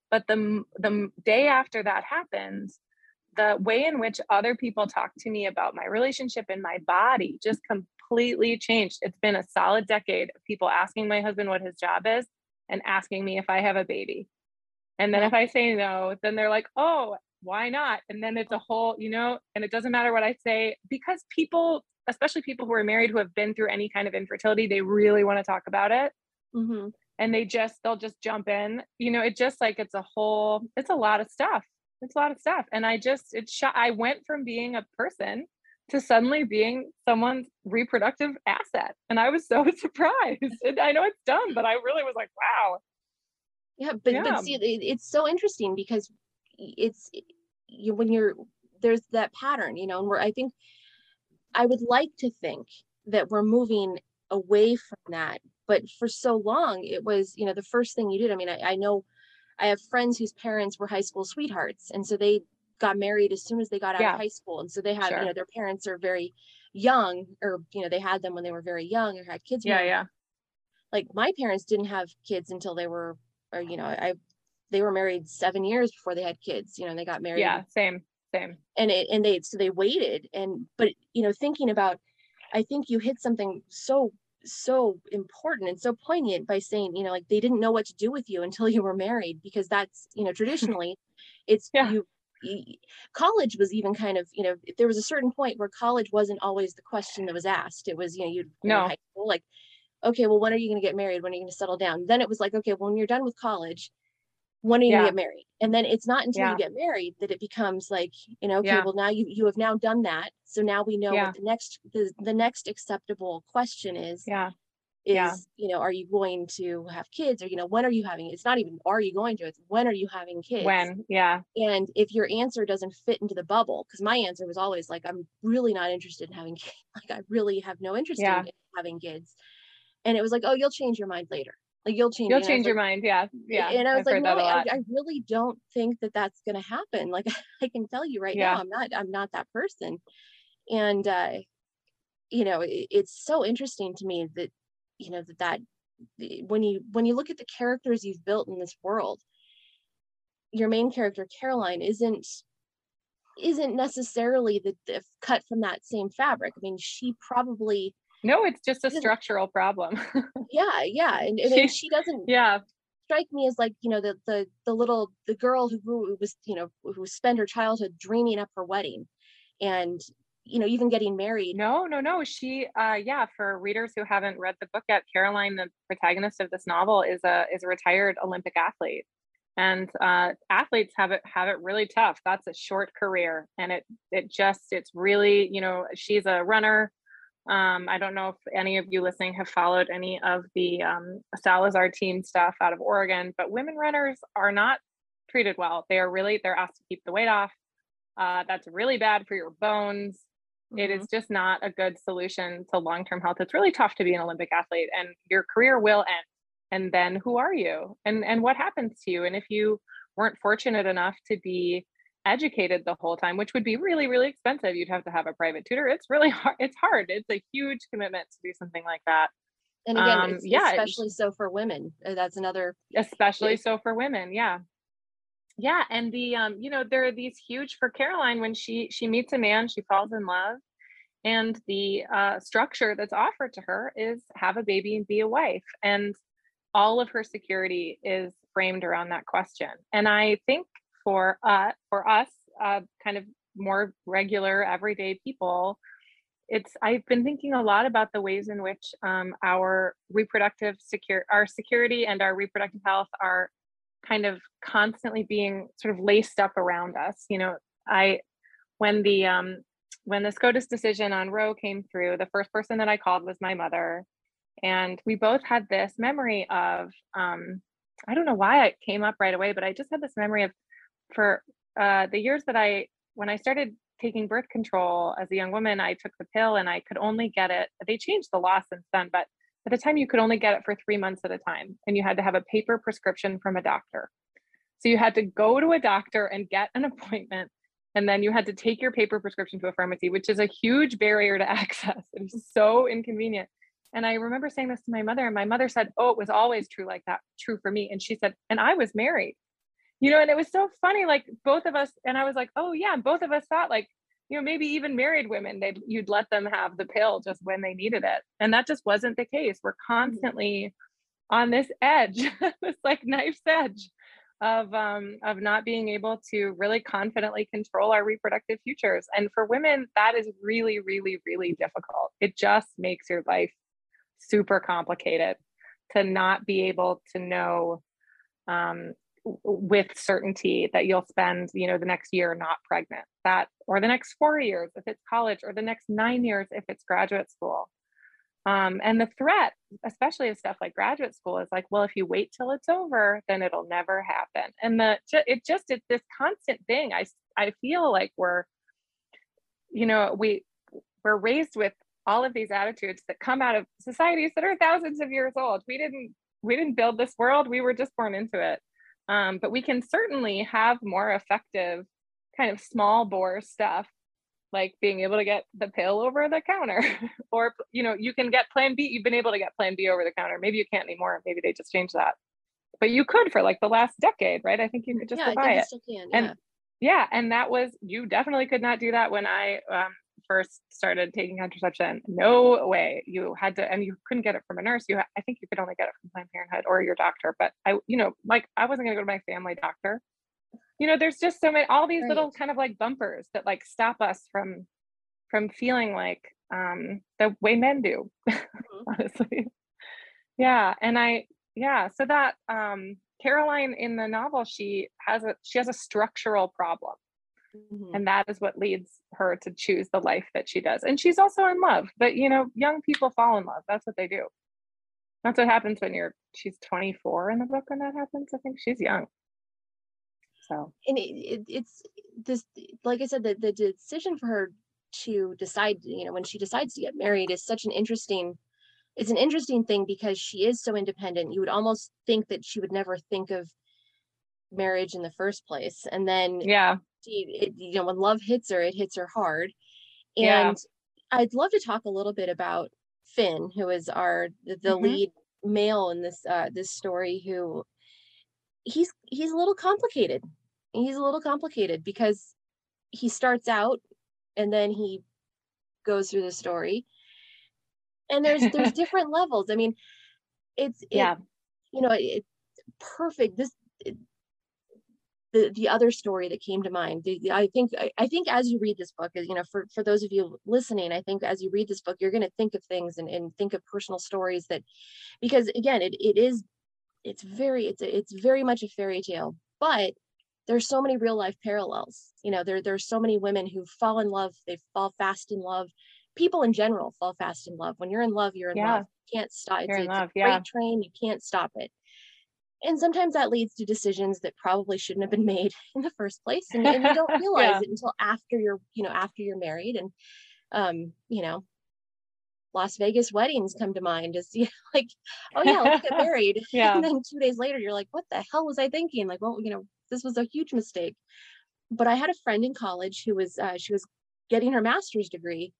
Speaker 2: But the the day after that happens, the way in which other people talk to me about my relationship and my body just completely changed. It's been a solid decade of people asking my husband what his job is and asking me if I have a baby. And then if I say no, then they're like, "Oh, why not?" And then it's a whole, you know, and it doesn't matter what I say because people especially people who are married who have been through any kind of infertility, they really want to talk about it.
Speaker 1: Mhm.
Speaker 2: And they just, they'll just jump in. You know, it just like it's a whole, it's a lot of stuff. It's a lot of stuff. And I just, it shot, I went from being a person to suddenly being someone's reproductive asset. And I was so surprised. And I know it's dumb, but I really was like, wow.
Speaker 1: Yeah, but
Speaker 2: Yeah.
Speaker 1: but see, it, it's so interesting because it's you when you're there's that pattern, you know, and we're I think I would like to think that we're moving away from that, but for so long it was, you know, the first thing you did. I mean, I, I know I have friends whose parents were high school sweethearts, and so they got married as soon as they got out
Speaker 2: Yeah.
Speaker 1: of high school, and so they have,
Speaker 2: Sure.
Speaker 1: you know, their parents are very young, or you know, they had them when they were very young or had kids.
Speaker 2: Yeah. Yeah.
Speaker 1: like my parents didn't have kids until they were or you know i they were married seven years before they had kids you know and they got married
Speaker 2: Yeah. Same. Same.
Speaker 1: and it and they so they waited and but you know thinking about i think you hit something so so important and so poignant by saying you know like they didn't know what to do with you until you were married because that's you know traditionally it's
Speaker 2: Yeah.
Speaker 1: you college was even kind of you know there was a certain point where college wasn't always the question that was asked it was you know you'd
Speaker 2: No.
Speaker 1: high school like okay well when are you going to get married when are you going to settle down then it was like okay well, when you're done with college when are you going to get married and then it's not until
Speaker 2: Yeah.
Speaker 1: you get married that it becomes like you know okay
Speaker 2: Yeah.
Speaker 1: well now you you have now done that so now we know
Speaker 2: Yeah.
Speaker 1: what the next the, the next acceptable question is
Speaker 2: Yeah.
Speaker 1: Is
Speaker 2: yeah.
Speaker 1: you know are you going to have kids or you know when are you having it's not even are you going to it's when are you having kids
Speaker 2: When? Yeah.
Speaker 1: and if your answer doesn't fit into the bubble because my answer was always like i'm really not interested in having kids like i really have no interest
Speaker 2: Yeah.
Speaker 1: in having kids and it was like oh you'll change your mind later like you'll change
Speaker 2: You'll
Speaker 1: and
Speaker 2: change your
Speaker 1: like-
Speaker 2: mind. Yeah. Yeah.
Speaker 1: and i was
Speaker 2: I've
Speaker 1: like no I. I really don't think that that's going to happen like i can tell you right
Speaker 2: Yeah.
Speaker 1: now i'm not i'm not that person and uh you know it, it's so interesting to me that you know that that when you when you look at the characters you've built in this world your main character caroline isn't isn't necessarily the, the cut from that same fabric. I mean she probably
Speaker 2: no it's just a structural problem.
Speaker 1: Yeah yeah and, and she, she doesn't
Speaker 2: yeah.
Speaker 1: strike me as like you know the the the little the girl who grew was you know who spent her childhood dreaming up her wedding and you know even getting married
Speaker 2: no no no she uh yeah for readers who haven't read the book yet caroline the protagonist of this novel is a is a retired olympic athlete and uh athletes have it have it really tough that's a short career and it it just it's really you know she's a runner um, I don't know if any of you listening have followed any of the um, Salazar team stuff out of Oregon, but women runners are not treated well. They are really they're asked to keep the weight off. Uh, that's really bad for your bones. It is mm-hmm. just not a good solution to long term health. It's really tough to be an Olympic athlete, and your career will end. And then who are you? And and what happens to you? And if you weren't fortunate enough to be educated the whole time, which would be really, really expensive. You'd have to have a private tutor. It's really hard. It's hard. It's a huge commitment to do something like that.
Speaker 1: And again, um, yeah, especially so for women. Uh, that's another.
Speaker 2: Especially so for women. Yeah. Yeah. And the, um, you know, there are these huge for Caroline when she, she meets a man, she falls in love and the uh, structure that's offered to her is have a baby and be a wife. And all of her security is framed around that question. And I think for uh, for us, uh, kind of more regular everyday people, it's I've been thinking a lot about the ways in which um, our reproductive secure our security and our reproductive health are kind of constantly being sort of laced up around us. You know, I when the um, when the SCOTUS decision on Roe came through, the first person that I called was my mother, and we both had this memory of um, I don't know why it came up right away, but I just had this memory of for uh, the years that I, when I started taking birth control as a young woman, I took the pill and I could only get it. They changed the law since then, but at the time you could only get it for three months at a time and you had to have a paper prescription from a doctor. So you had to go to a doctor and get an appointment. And then you had to take your paper prescription to a pharmacy, which is a huge barrier to access. It is so inconvenient. And I remember saying this to my mother, and my mother said, Oh, it was always true like that, true for me. And she said, And I was married you know, and it was so funny. Like both of us, and I was like, oh yeah, both of us thought like, you know, maybe even married women, they you'd let them have the pill just when they needed it, and that just wasn't the case. We're mm-hmm. constantly on this edge, this like knife's edge of um, of not being able to really confidently control our reproductive futures. And for women, that is really, really, really difficult. It just makes your life super complicated to not be able to know um, with certainty that you'll spend you know the next year not pregnant that or the next four years if it's college or the next nine years if it's graduate school. Um, and the threat especially of stuff like graduate school is like well if you wait till it's over then it'll never happen. And the it just it's this constant thing i i feel like we're you know we we're raised with all of these attitudes that come out of societies that are thousands of years old. We didn't we didn't build this world we were just born into it um, but we can certainly have more effective kind of small bore stuff like being able to get the pill over the counter or you know you can get plan b you've been able to get plan b over the counter. Maybe you can't anymore. Maybe they just changed that. But you could for like the last decade right? I think you could just
Speaker 1: yeah,
Speaker 2: buy it.
Speaker 1: can, yeah.
Speaker 2: and yeah and that was you definitely could not do that when i um, first started taking contraception, no way. You had to, and you couldn't get it from a nurse. You, I think you could only get it from Planned Parenthood or your doctor. But I, you know, like I wasn't gonna go to my family doctor. You know, there's just so many, all these right. little kind of like bumpers that like stop us from, from feeling like um, the way men do, mm-hmm. honestly. Yeah, and I, yeah, so that um, Caroline in the novel, she has a she has a structural problem Mm-hmm. And that is what leads her to choose the life that she does. And she's also in love, but you know, young people fall in love. That's what they do. That's what happens when you're, she's 24 in the book when that happens. I think she's young. So,
Speaker 1: and it, it, it's this, like I said, the, the decision for her to decide, you know, when she decides to get married is such an interesting, it's an interesting thing because she is so independent. You would almost think that she would never think of marriage in the first place. And then,
Speaker 2: yeah,
Speaker 1: it, you know when love hits her it hits her hard. And yeah. i'd love to talk a little bit about finn who is our the, the mm-hmm. lead male in this uh this story who he's he's a little complicated. He's a little complicated because he starts out and then he goes through the story. And there's there's different levels. I mean it's it,
Speaker 2: yeah.
Speaker 1: you know it's perfect. This the the other story that came to mind the, the, i think I, I, think as you read this book you know for for those of you listening i think as you read this book you're going to think of things and, and think of personal stories that because again it, it is it's very it's a, it's very much a fairy tale but there's so many real life parallels you know there there's so many women who fall in love they fall fast in love people in general fall fast in love when you're in love you're in yeah. love you can't stop it's, it's love, a yeah. train you can't stop it and sometimes that leads to decisions that probably shouldn't have been made in the first place and, and you don't realize yeah. it until after you're you know after you're married and um you know las vegas weddings come to mind is you know, like oh yeah let's get married yeah. and then two days later you're like what the hell was i thinking like well you know this was a huge mistake but i had a friend in college who was uh, she was getting her master's degree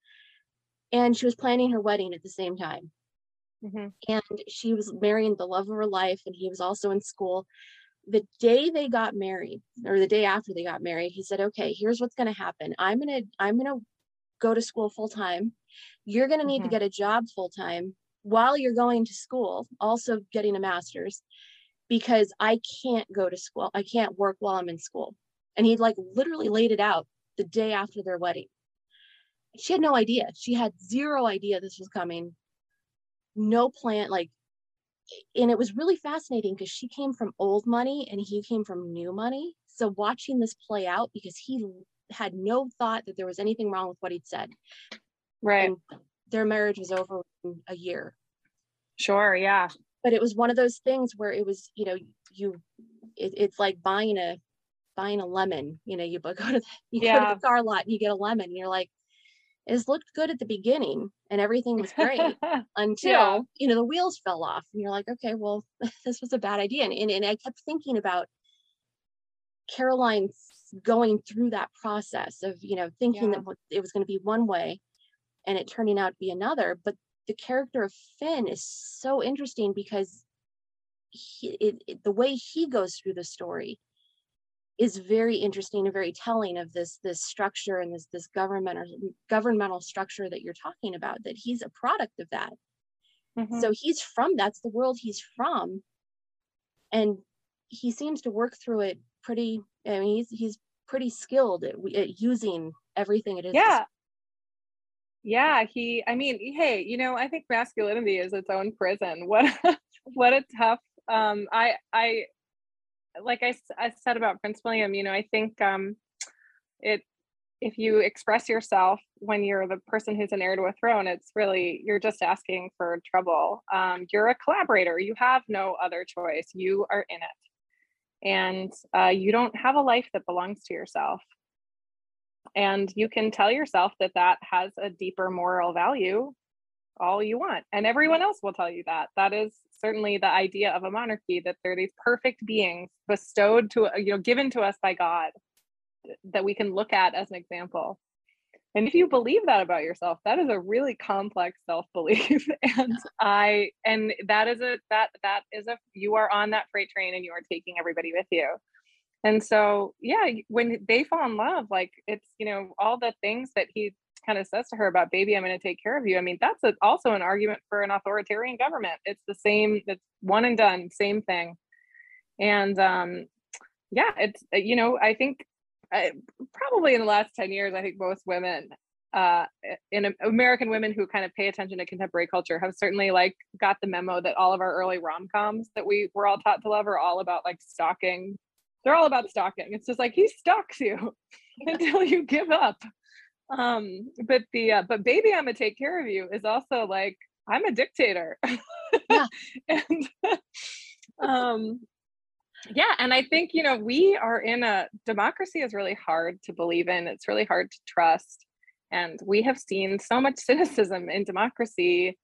Speaker 1: and she was planning her wedding at the same time Mm-hmm. And she was marrying the love of her life, and he was also in school. The day they got married, or the day after they got married, he said, "Okay, here's what's going to happen. I'm gonna I'm gonna go to school full time. You're going to need mm-hmm. to get a job full time while you're going to school, also getting a master's, because I can't go to school. I can't work while I'm in school." And he like literally laid it out the day after their wedding. She had no idea. She had zero idea this was coming no plan like and it was really fascinating because she came from old money and he came from new money. So watching this play out because he had no thought that there was anything wrong with what he'd said.
Speaker 2: Right. And
Speaker 1: their marriage was over in a year.
Speaker 2: Sure yeah.
Speaker 1: But it was one of those things where it was you know you it, it's like buying a buying a lemon you know you go to the, you yeah. go to the car lot and you get a lemon and you're like it looked good at the beginning and everything was great until yeah. you know the wheels fell off and you're like okay well this was a bad idea and, and, and i kept thinking about caroline going through that process of you know thinking yeah. that it was going to be one way and it turning out to be another but the character of finn is so interesting because he, it, it, the way he goes through the story is very interesting and very telling of this this structure and this this government or governmental structure that you're talking about that he's a product of that. Mm-hmm. so he's from that's the world he's from. And he seems to work through it pretty i mean he's he's pretty skilled at, at using everything it is
Speaker 2: yeah. Yeah he i mean hey you know i think masculinity is its own prison. What what a tough um i i like I, I said about Prince William, you know, I think um, it if you express yourself when you're the person who's an heir to a throne, it's really you're just asking for trouble. Um, you're a collaborator. You have no other choice. You are in it, and uh, you don't have a life that belongs to yourself. And you can tell yourself that that has a deeper moral value all you want, and everyone else will tell you that. That is certainly the idea of a monarchy that they're these perfect beings bestowed to you know given to us by god that we can look at as an example and if you believe that about yourself that is a really complex self-belief and i and that is a that that is a you are on that freight train and you are taking everybody with you and so yeah when they fall in love like it's you know all the things that he kind of says to her about baby i'm going to take care of you. I mean that's a, also an argument for an authoritarian government. It's the same it's one and done same thing. And um yeah it's uh, you know i think I, uh, probably in the last 10 years i think most women uh in american women who kind of pay attention to contemporary culture have certainly like got the memo that all of our early rom-coms that we were all taught to love are all about like stalking. They're all about stalking. It's just like he stalks you until you give up um but the uh, but baby i'm gonna take care of you is also like i'm a dictator. Yeah. and um yeah and i think you know we are in a democracy is really hard to believe in. It's really hard to trust. And we have seen so much cynicism in democracy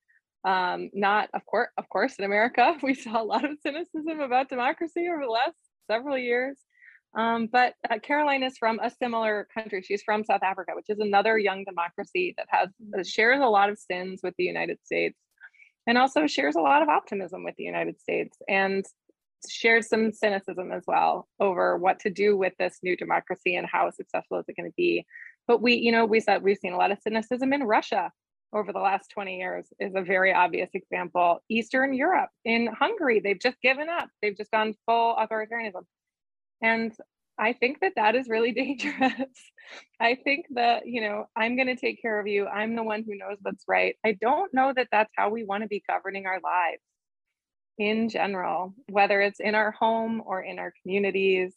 Speaker 2: um not of course of course in america. We saw a lot of cynicism about democracy over the last several years um, but uh, Caroline is from a similar country. She's from South Africa, which is another young democracy that has shares a lot of sins with the United States, and also shares a lot of optimism with the United States, and shares some cynicism as well over what to do with this new democracy and how successful is it going to be. But we, you know, we said we've seen a lot of cynicism in Russia over the last 20 years is a very obvious example. Eastern Europe, in Hungary, they've just given up. They've just gone full authoritarianism. And I think that that is really dangerous. I think that, you know, I'm going to take care of you. I'm the one who knows what's right. I don't know that that's how we want to be governing our lives in general, whether it's in our home or in our communities.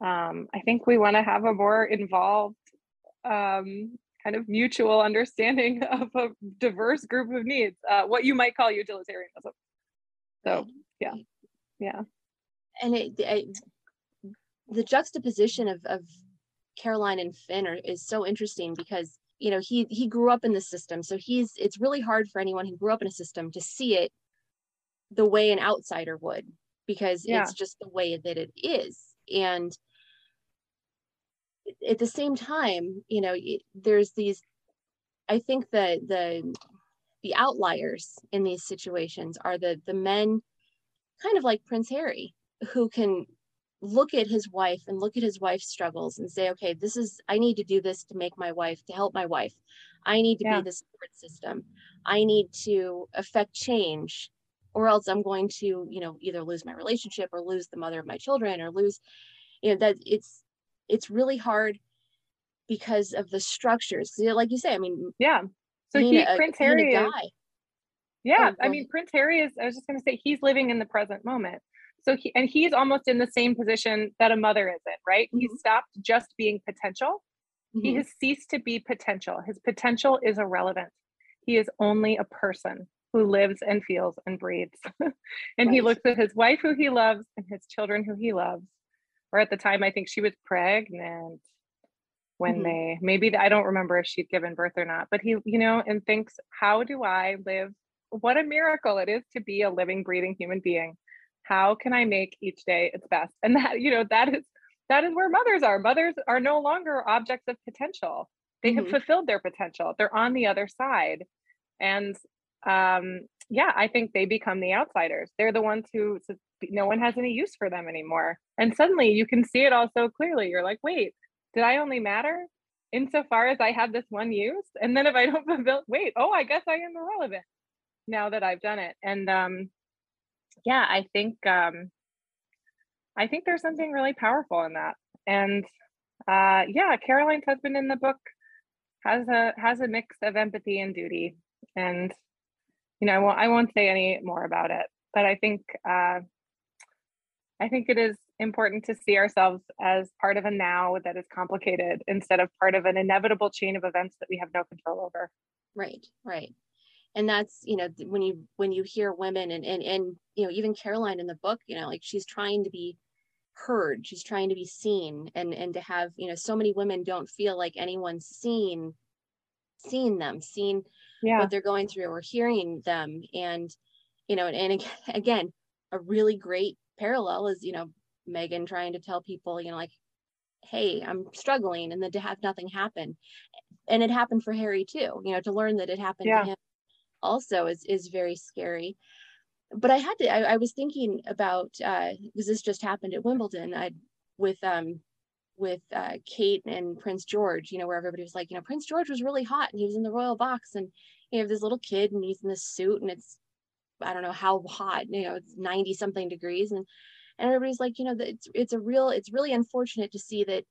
Speaker 2: Um, I think we want to have a more involved um, kind of mutual understanding of a diverse group of needs, uh, what you might call utilitarianism. So, yeah, yeah.
Speaker 1: And it, it the juxtaposition of, of Caroline and Finn are, is so interesting because you know he he grew up in the system, so he's it's really hard for anyone who grew up in a system to see it the way an outsider would because yeah. it's just the way that it is. And at the same time you know there's these i think the the the outliers in these situations are the the men kind of like prince harry who can look at his wife and look at his wife's struggles and say okay this is i need to do this to make my wife to help my wife. I need to yeah. be the support system. I need to affect change or else i'm going to you know either lose my relationship or lose the mother of my children or lose you know that it's it's really hard because of the structures. Like you say i mean
Speaker 2: yeah. So he a, prince harry is, yeah. Oh, i mean prince harry is i was just going to say he's living in the present moment so he and he's almost in the same position that a mother is in right mm-hmm. he's stopped just being potential mm-hmm. he has ceased to be potential his potential is irrelevant he is only a person who lives and feels and breathes. and right. he looks at his wife, who he loves, and his children, who he loves. Or at the time, I think she was pregnant when mm-hmm. they maybe I don't remember if she'd given birth or not, but he, you know, and thinks, how do I live? What a miracle it is to be a living, breathing human being. How can I make each day its best? And that, you know, that is that is where mothers are. Mothers are no longer objects of potential. They mm-hmm. have fulfilled their potential. They're on the other side. And um, yeah, I think they become the outsiders. They're the ones who no one has any use for them anymore. And suddenly you can see it all so clearly. You're like, wait, did I only matter insofar as I have this one use? And then if I don't fulfill, wait, oh, I guess I am irrelevant now that I've done it. And um, yeah, I think um, I think there's something really powerful in that. And uh, yeah, Caroline's husband in the book has a has a mix of empathy and duty. And you know, I won't I won't say any more about it, but I think uh, I think it is important to see ourselves as part of a now that is complicated instead of part of an inevitable chain of events that we have no control over.
Speaker 1: Right, right. And that's, you know, when you when you hear women and and and you know, even Caroline in the book, you know, like she's trying to be heard, she's trying to be seen and and to have, you know, so many women don't feel like anyone's seen seen them, seen yeah. what they're going through or hearing them and you know and, and again a really great parallel is you know meghan trying to tell people you know like hey i'm struggling and then to have nothing happen and it happened for harry too you know to learn that it happened yeah. to him also is is very scary but i had to i, I was thinking about uh because this just happened at wimbledon i with um with uh, Kate and Prince George, you know, where everybody was like, you know, Prince George was really hot and he was in the royal box and you have this little kid and he's in this suit and it's, I don't know how hot, you know, it's 90 something degrees. And, and everybody's like, you know, it's, it's a real, it's really unfortunate to see that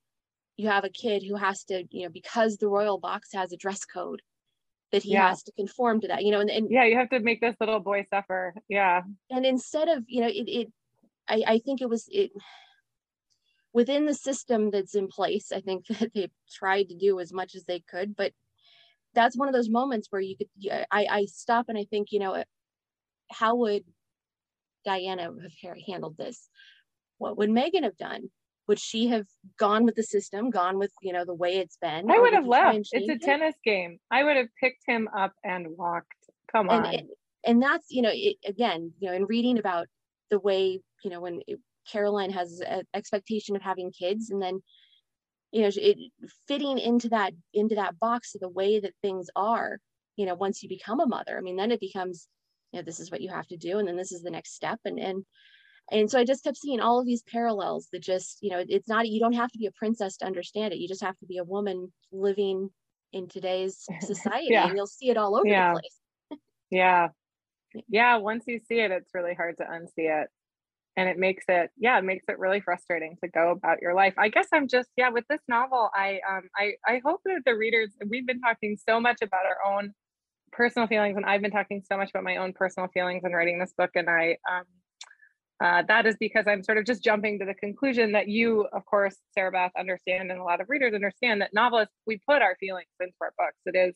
Speaker 1: you have a kid who has to, you know, because the royal box has a dress code that he yeah. has to conform to that, you know, and, and
Speaker 2: yeah, you have to make this little boy suffer. Yeah.
Speaker 1: And instead of, you know, it, it I, I think it was, it, within the system that's in place, I think that they tried to do as much as they could, but that's one of those moments where you could, I, I stop and I think, you know, how would Diana have handled this? What would Meghan have done? Would she have gone with the system, gone with, you know, the way it's been?
Speaker 2: I would have left. It's a it? tennis game. I would have picked him up and walked. Come on.
Speaker 1: And, and that's, you know, it, again, you know, in reading about the way, you know, when it, Caroline has an expectation of having kids and then you know it fitting into that into that box of the way that things are you know once you become a mother i mean then it becomes you know this is what you have to do and then this is the next step and and and so i just kept seeing all of these parallels that just you know it's not you don't have to be a princess to understand it. You just have to be a woman living in today's society yeah. and you'll see it all over yeah. the place.
Speaker 2: Yeah. Yeah. Once you see it it's really hard to unsee it. And it makes it yeah it makes it really frustrating to go about your life. I guess i'm just yeah with this novel i um i i hope that the readers we've been talking so much about our own personal feelings and i've been talking so much about my own personal feelings in writing this book and i um uh, that is because I'm sort of just jumping to the conclusion that you, of course, Sarabeth, understand, and a lot of readers understand that novelists, we put our feelings into our books. It is,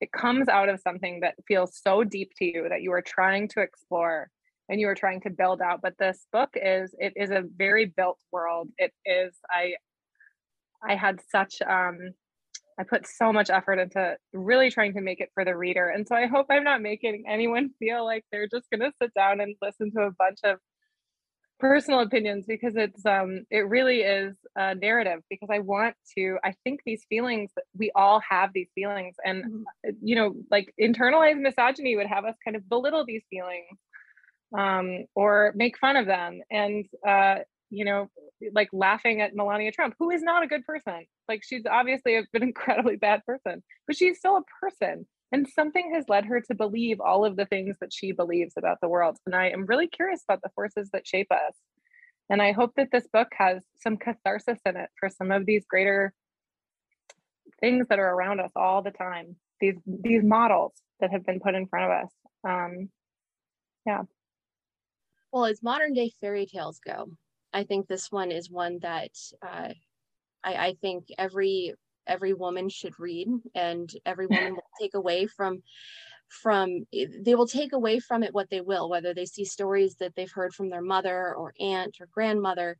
Speaker 2: it comes out of something that feels so deep to you that you are trying to explore and you are trying to build out. But this book is, it is a very built world. It is, I, I had such, um, I put so much effort into really trying to make it for the reader. And so I hope I'm not making anyone feel like they're just going to sit down and listen to a bunch of personal opinions because it's um it really is a narrative because i want to i think these feelings we all have these feelings and mm-hmm. Uh, you know like internalized misogyny would have us kind of belittle these feelings um or make fun of them and uh you know like laughing at melania trump who is not a good person like she's obviously an incredibly bad person but she's still a person and something has led her to believe all of the things that she believes about the world. And I am really curious about the forces that shape us. And I hope that this book has some catharsis in it for some of these greater things that are around us all the time. These these models that have been put in front of us. Um, yeah.
Speaker 1: Well, as modern day fairy tales go, I think this one is one that uh, I, I think every every woman should read and every woman will take away from from eh, they will take away from it what they will whether they see stories that they've heard from their mother or aunt or grandmother.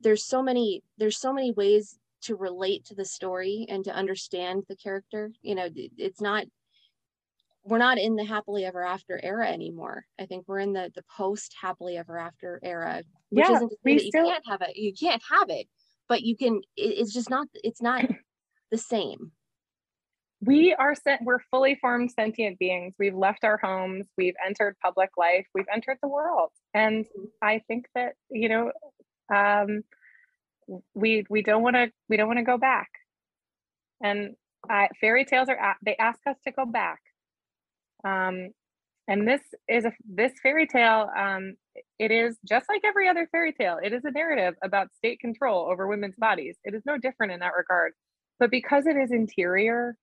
Speaker 1: There's so many there's so many ways to relate to the story and to understand the character you know it's not we're not in the happily ever after era anymore. I think we're in the the post happily ever after era which yeah, isn't to say that still... you can't have it you can't have it but you can it, it's just not it's not the same?
Speaker 2: We are sent, we're fully formed sentient beings. We've left our homes, we've entered public life, we've entered the world. And. I think that, you know, um, we we don't want to we don't want to go back. And fairy tales are they ask us to go back. Um, and this is a this fairy tale um, it is just like every other fairy tale it is a narrative about state control over women's bodies it is no different in that regard but because it is interior,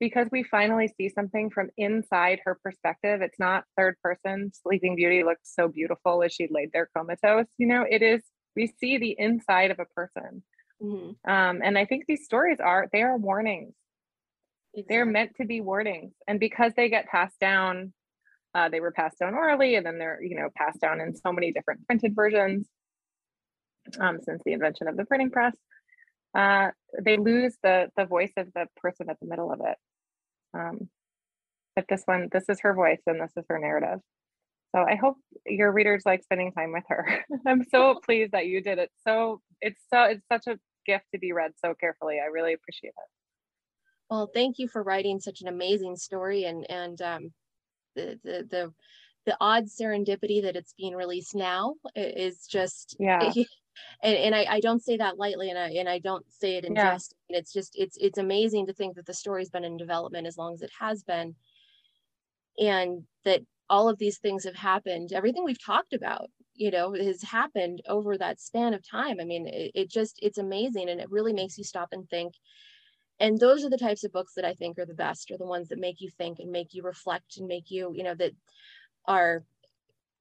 Speaker 2: because we finally see something from inside her perspective, it's not third person. Sleeping Beauty looked so beautiful as she laid there comatose. You know, it is, we see the inside of a person. Mm-hmm. Um, and I think these stories are, they are warnings. Exactly. They're meant to be warnings. And because they get passed down, uh, they were passed down orally and then they're, you know, passed down in so many different printed versions um, since the invention of the printing press uh, they lose the the voice of the person at the middle of it. Um, but this one, this is her voice and this is her narrative. So I hope your readers like spending time with her. I'm so pleased that you did it. So it's so it's such a gift to be read so carefully. I really appreciate it.
Speaker 1: Well, thank you for writing such an amazing story and and um, the the the the odd serendipity that it's being released now is just
Speaker 2: yeah
Speaker 1: and, and I, I don't say that lightly and I and I don't say it in yeah. jest. It's just it's it's amazing to think that the story's been in development as long as it has been. And that all of these things have happened, everything we've talked about, you know, has happened over that span of time. I mean, it, it just it's amazing and it really makes you stop and think. And those are the types of books that I think are the best, are the ones that make you think and make you reflect and make you, you know, that are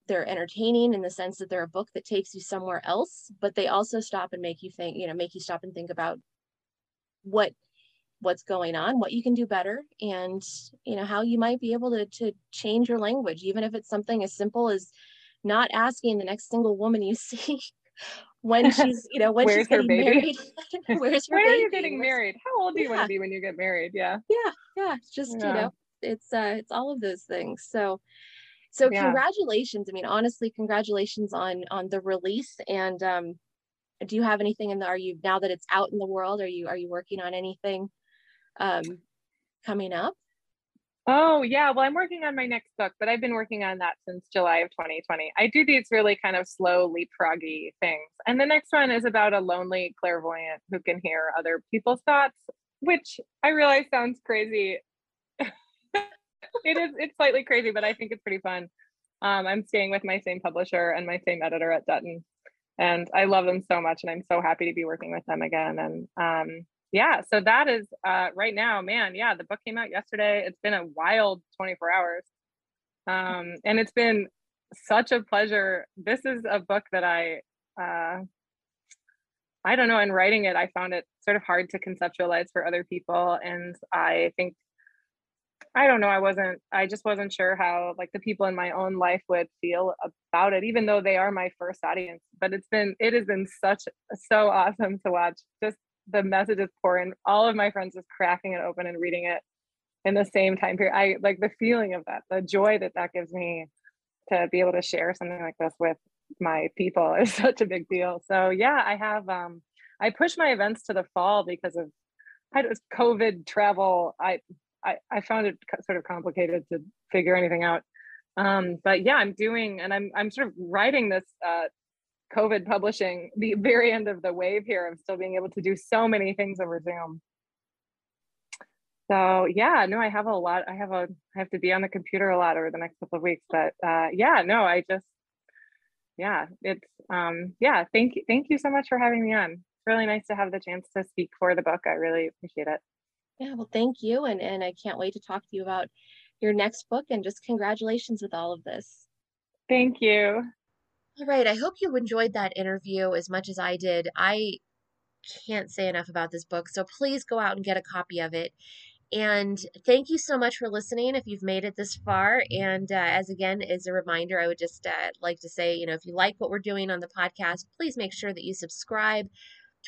Speaker 1: they're entertaining in the sense that they're a book that takes you somewhere else but they also stop and make you think you know make you stop and think about what what's going on what you can do better and you know how you might be able to to change your language even if it's something as simple as not asking the next single woman you see when she's you know when she's getting married
Speaker 2: where's her when baby? are you getting married how old do you yeah. want to be when you get married yeah
Speaker 1: yeah yeah just yeah. you know it's uh it's all of those things so so yeah. congratulations. I mean, honestly, congratulations on on the release. And um, do you have anything in the? Are you now that it's out in the world? Are you are you working on anything um, coming up?
Speaker 2: Oh yeah, well I'm working on my next book, but I've been working on that since July of 2020. I do these really kind of slow leapfroggy things. And the next one is about a lonely clairvoyant who can hear other people's thoughts which I realize sounds crazy. It is, it's slightly crazy, but I think it's pretty fun. Um, I'm staying with my same publisher and my same editor at Dutton, and I love them so much, and I'm so happy to be working with them again. And um, yeah, so that is uh, right now, man. Yeah, the book came out yesterday. It's been a wild 24 hours, um, and it's been such a pleasure. This is a book that I. Uh, I don't know, in writing it, I found it sort of hard to conceptualize for other people. And I think I don't know. I wasn't, I just wasn't sure how like the people in my own life would feel about it, even though they are my first audience. But it's been, it has been such, so awesome to watch. Just the messages pour in. All of my friends just cracking it open and reading it in the same time period. I like the feeling of that, the joy that that gives me to be able to share something like this with my people is such a big deal. So yeah, I have, um, I push my events to the fall because of COVID travel. I I, I found it sort of complicated to figure anything out. Um, but yeah, I'm doing, and I'm I'm sort of writing this uh, COVID publishing the very end of the wave here of still being able to do so many things over Zoom. So yeah, no, I have a lot. I have a I have to be on the computer a lot over the next couple of weeks. But uh, yeah, no, I just yeah, it's um, yeah. Thank you, thank you so much for having me on. It's really nice to have the chance to speak for the book. I really appreciate it.
Speaker 1: Yeah, well, thank you. And, and I can't wait to talk to you about your next book and just congratulations with all of this.
Speaker 2: Thank you.
Speaker 1: All right. I hope you enjoyed that interview as much as I did. I can't say enough about this book. So please go out and get a copy of it. And thank you so much for listening if you've made it this far. And uh, as again, as a reminder, I would just uh, like to say, you know, if you like what we're doing on the podcast, please make sure that you subscribe,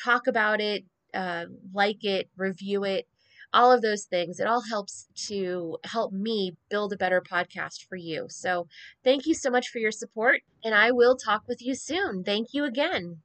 Speaker 1: talk about it, uh, like it, review it, all of those things. It all helps to help me build a better podcast for you. So thank you so much for your support, and I will talk with you soon. Thank you again.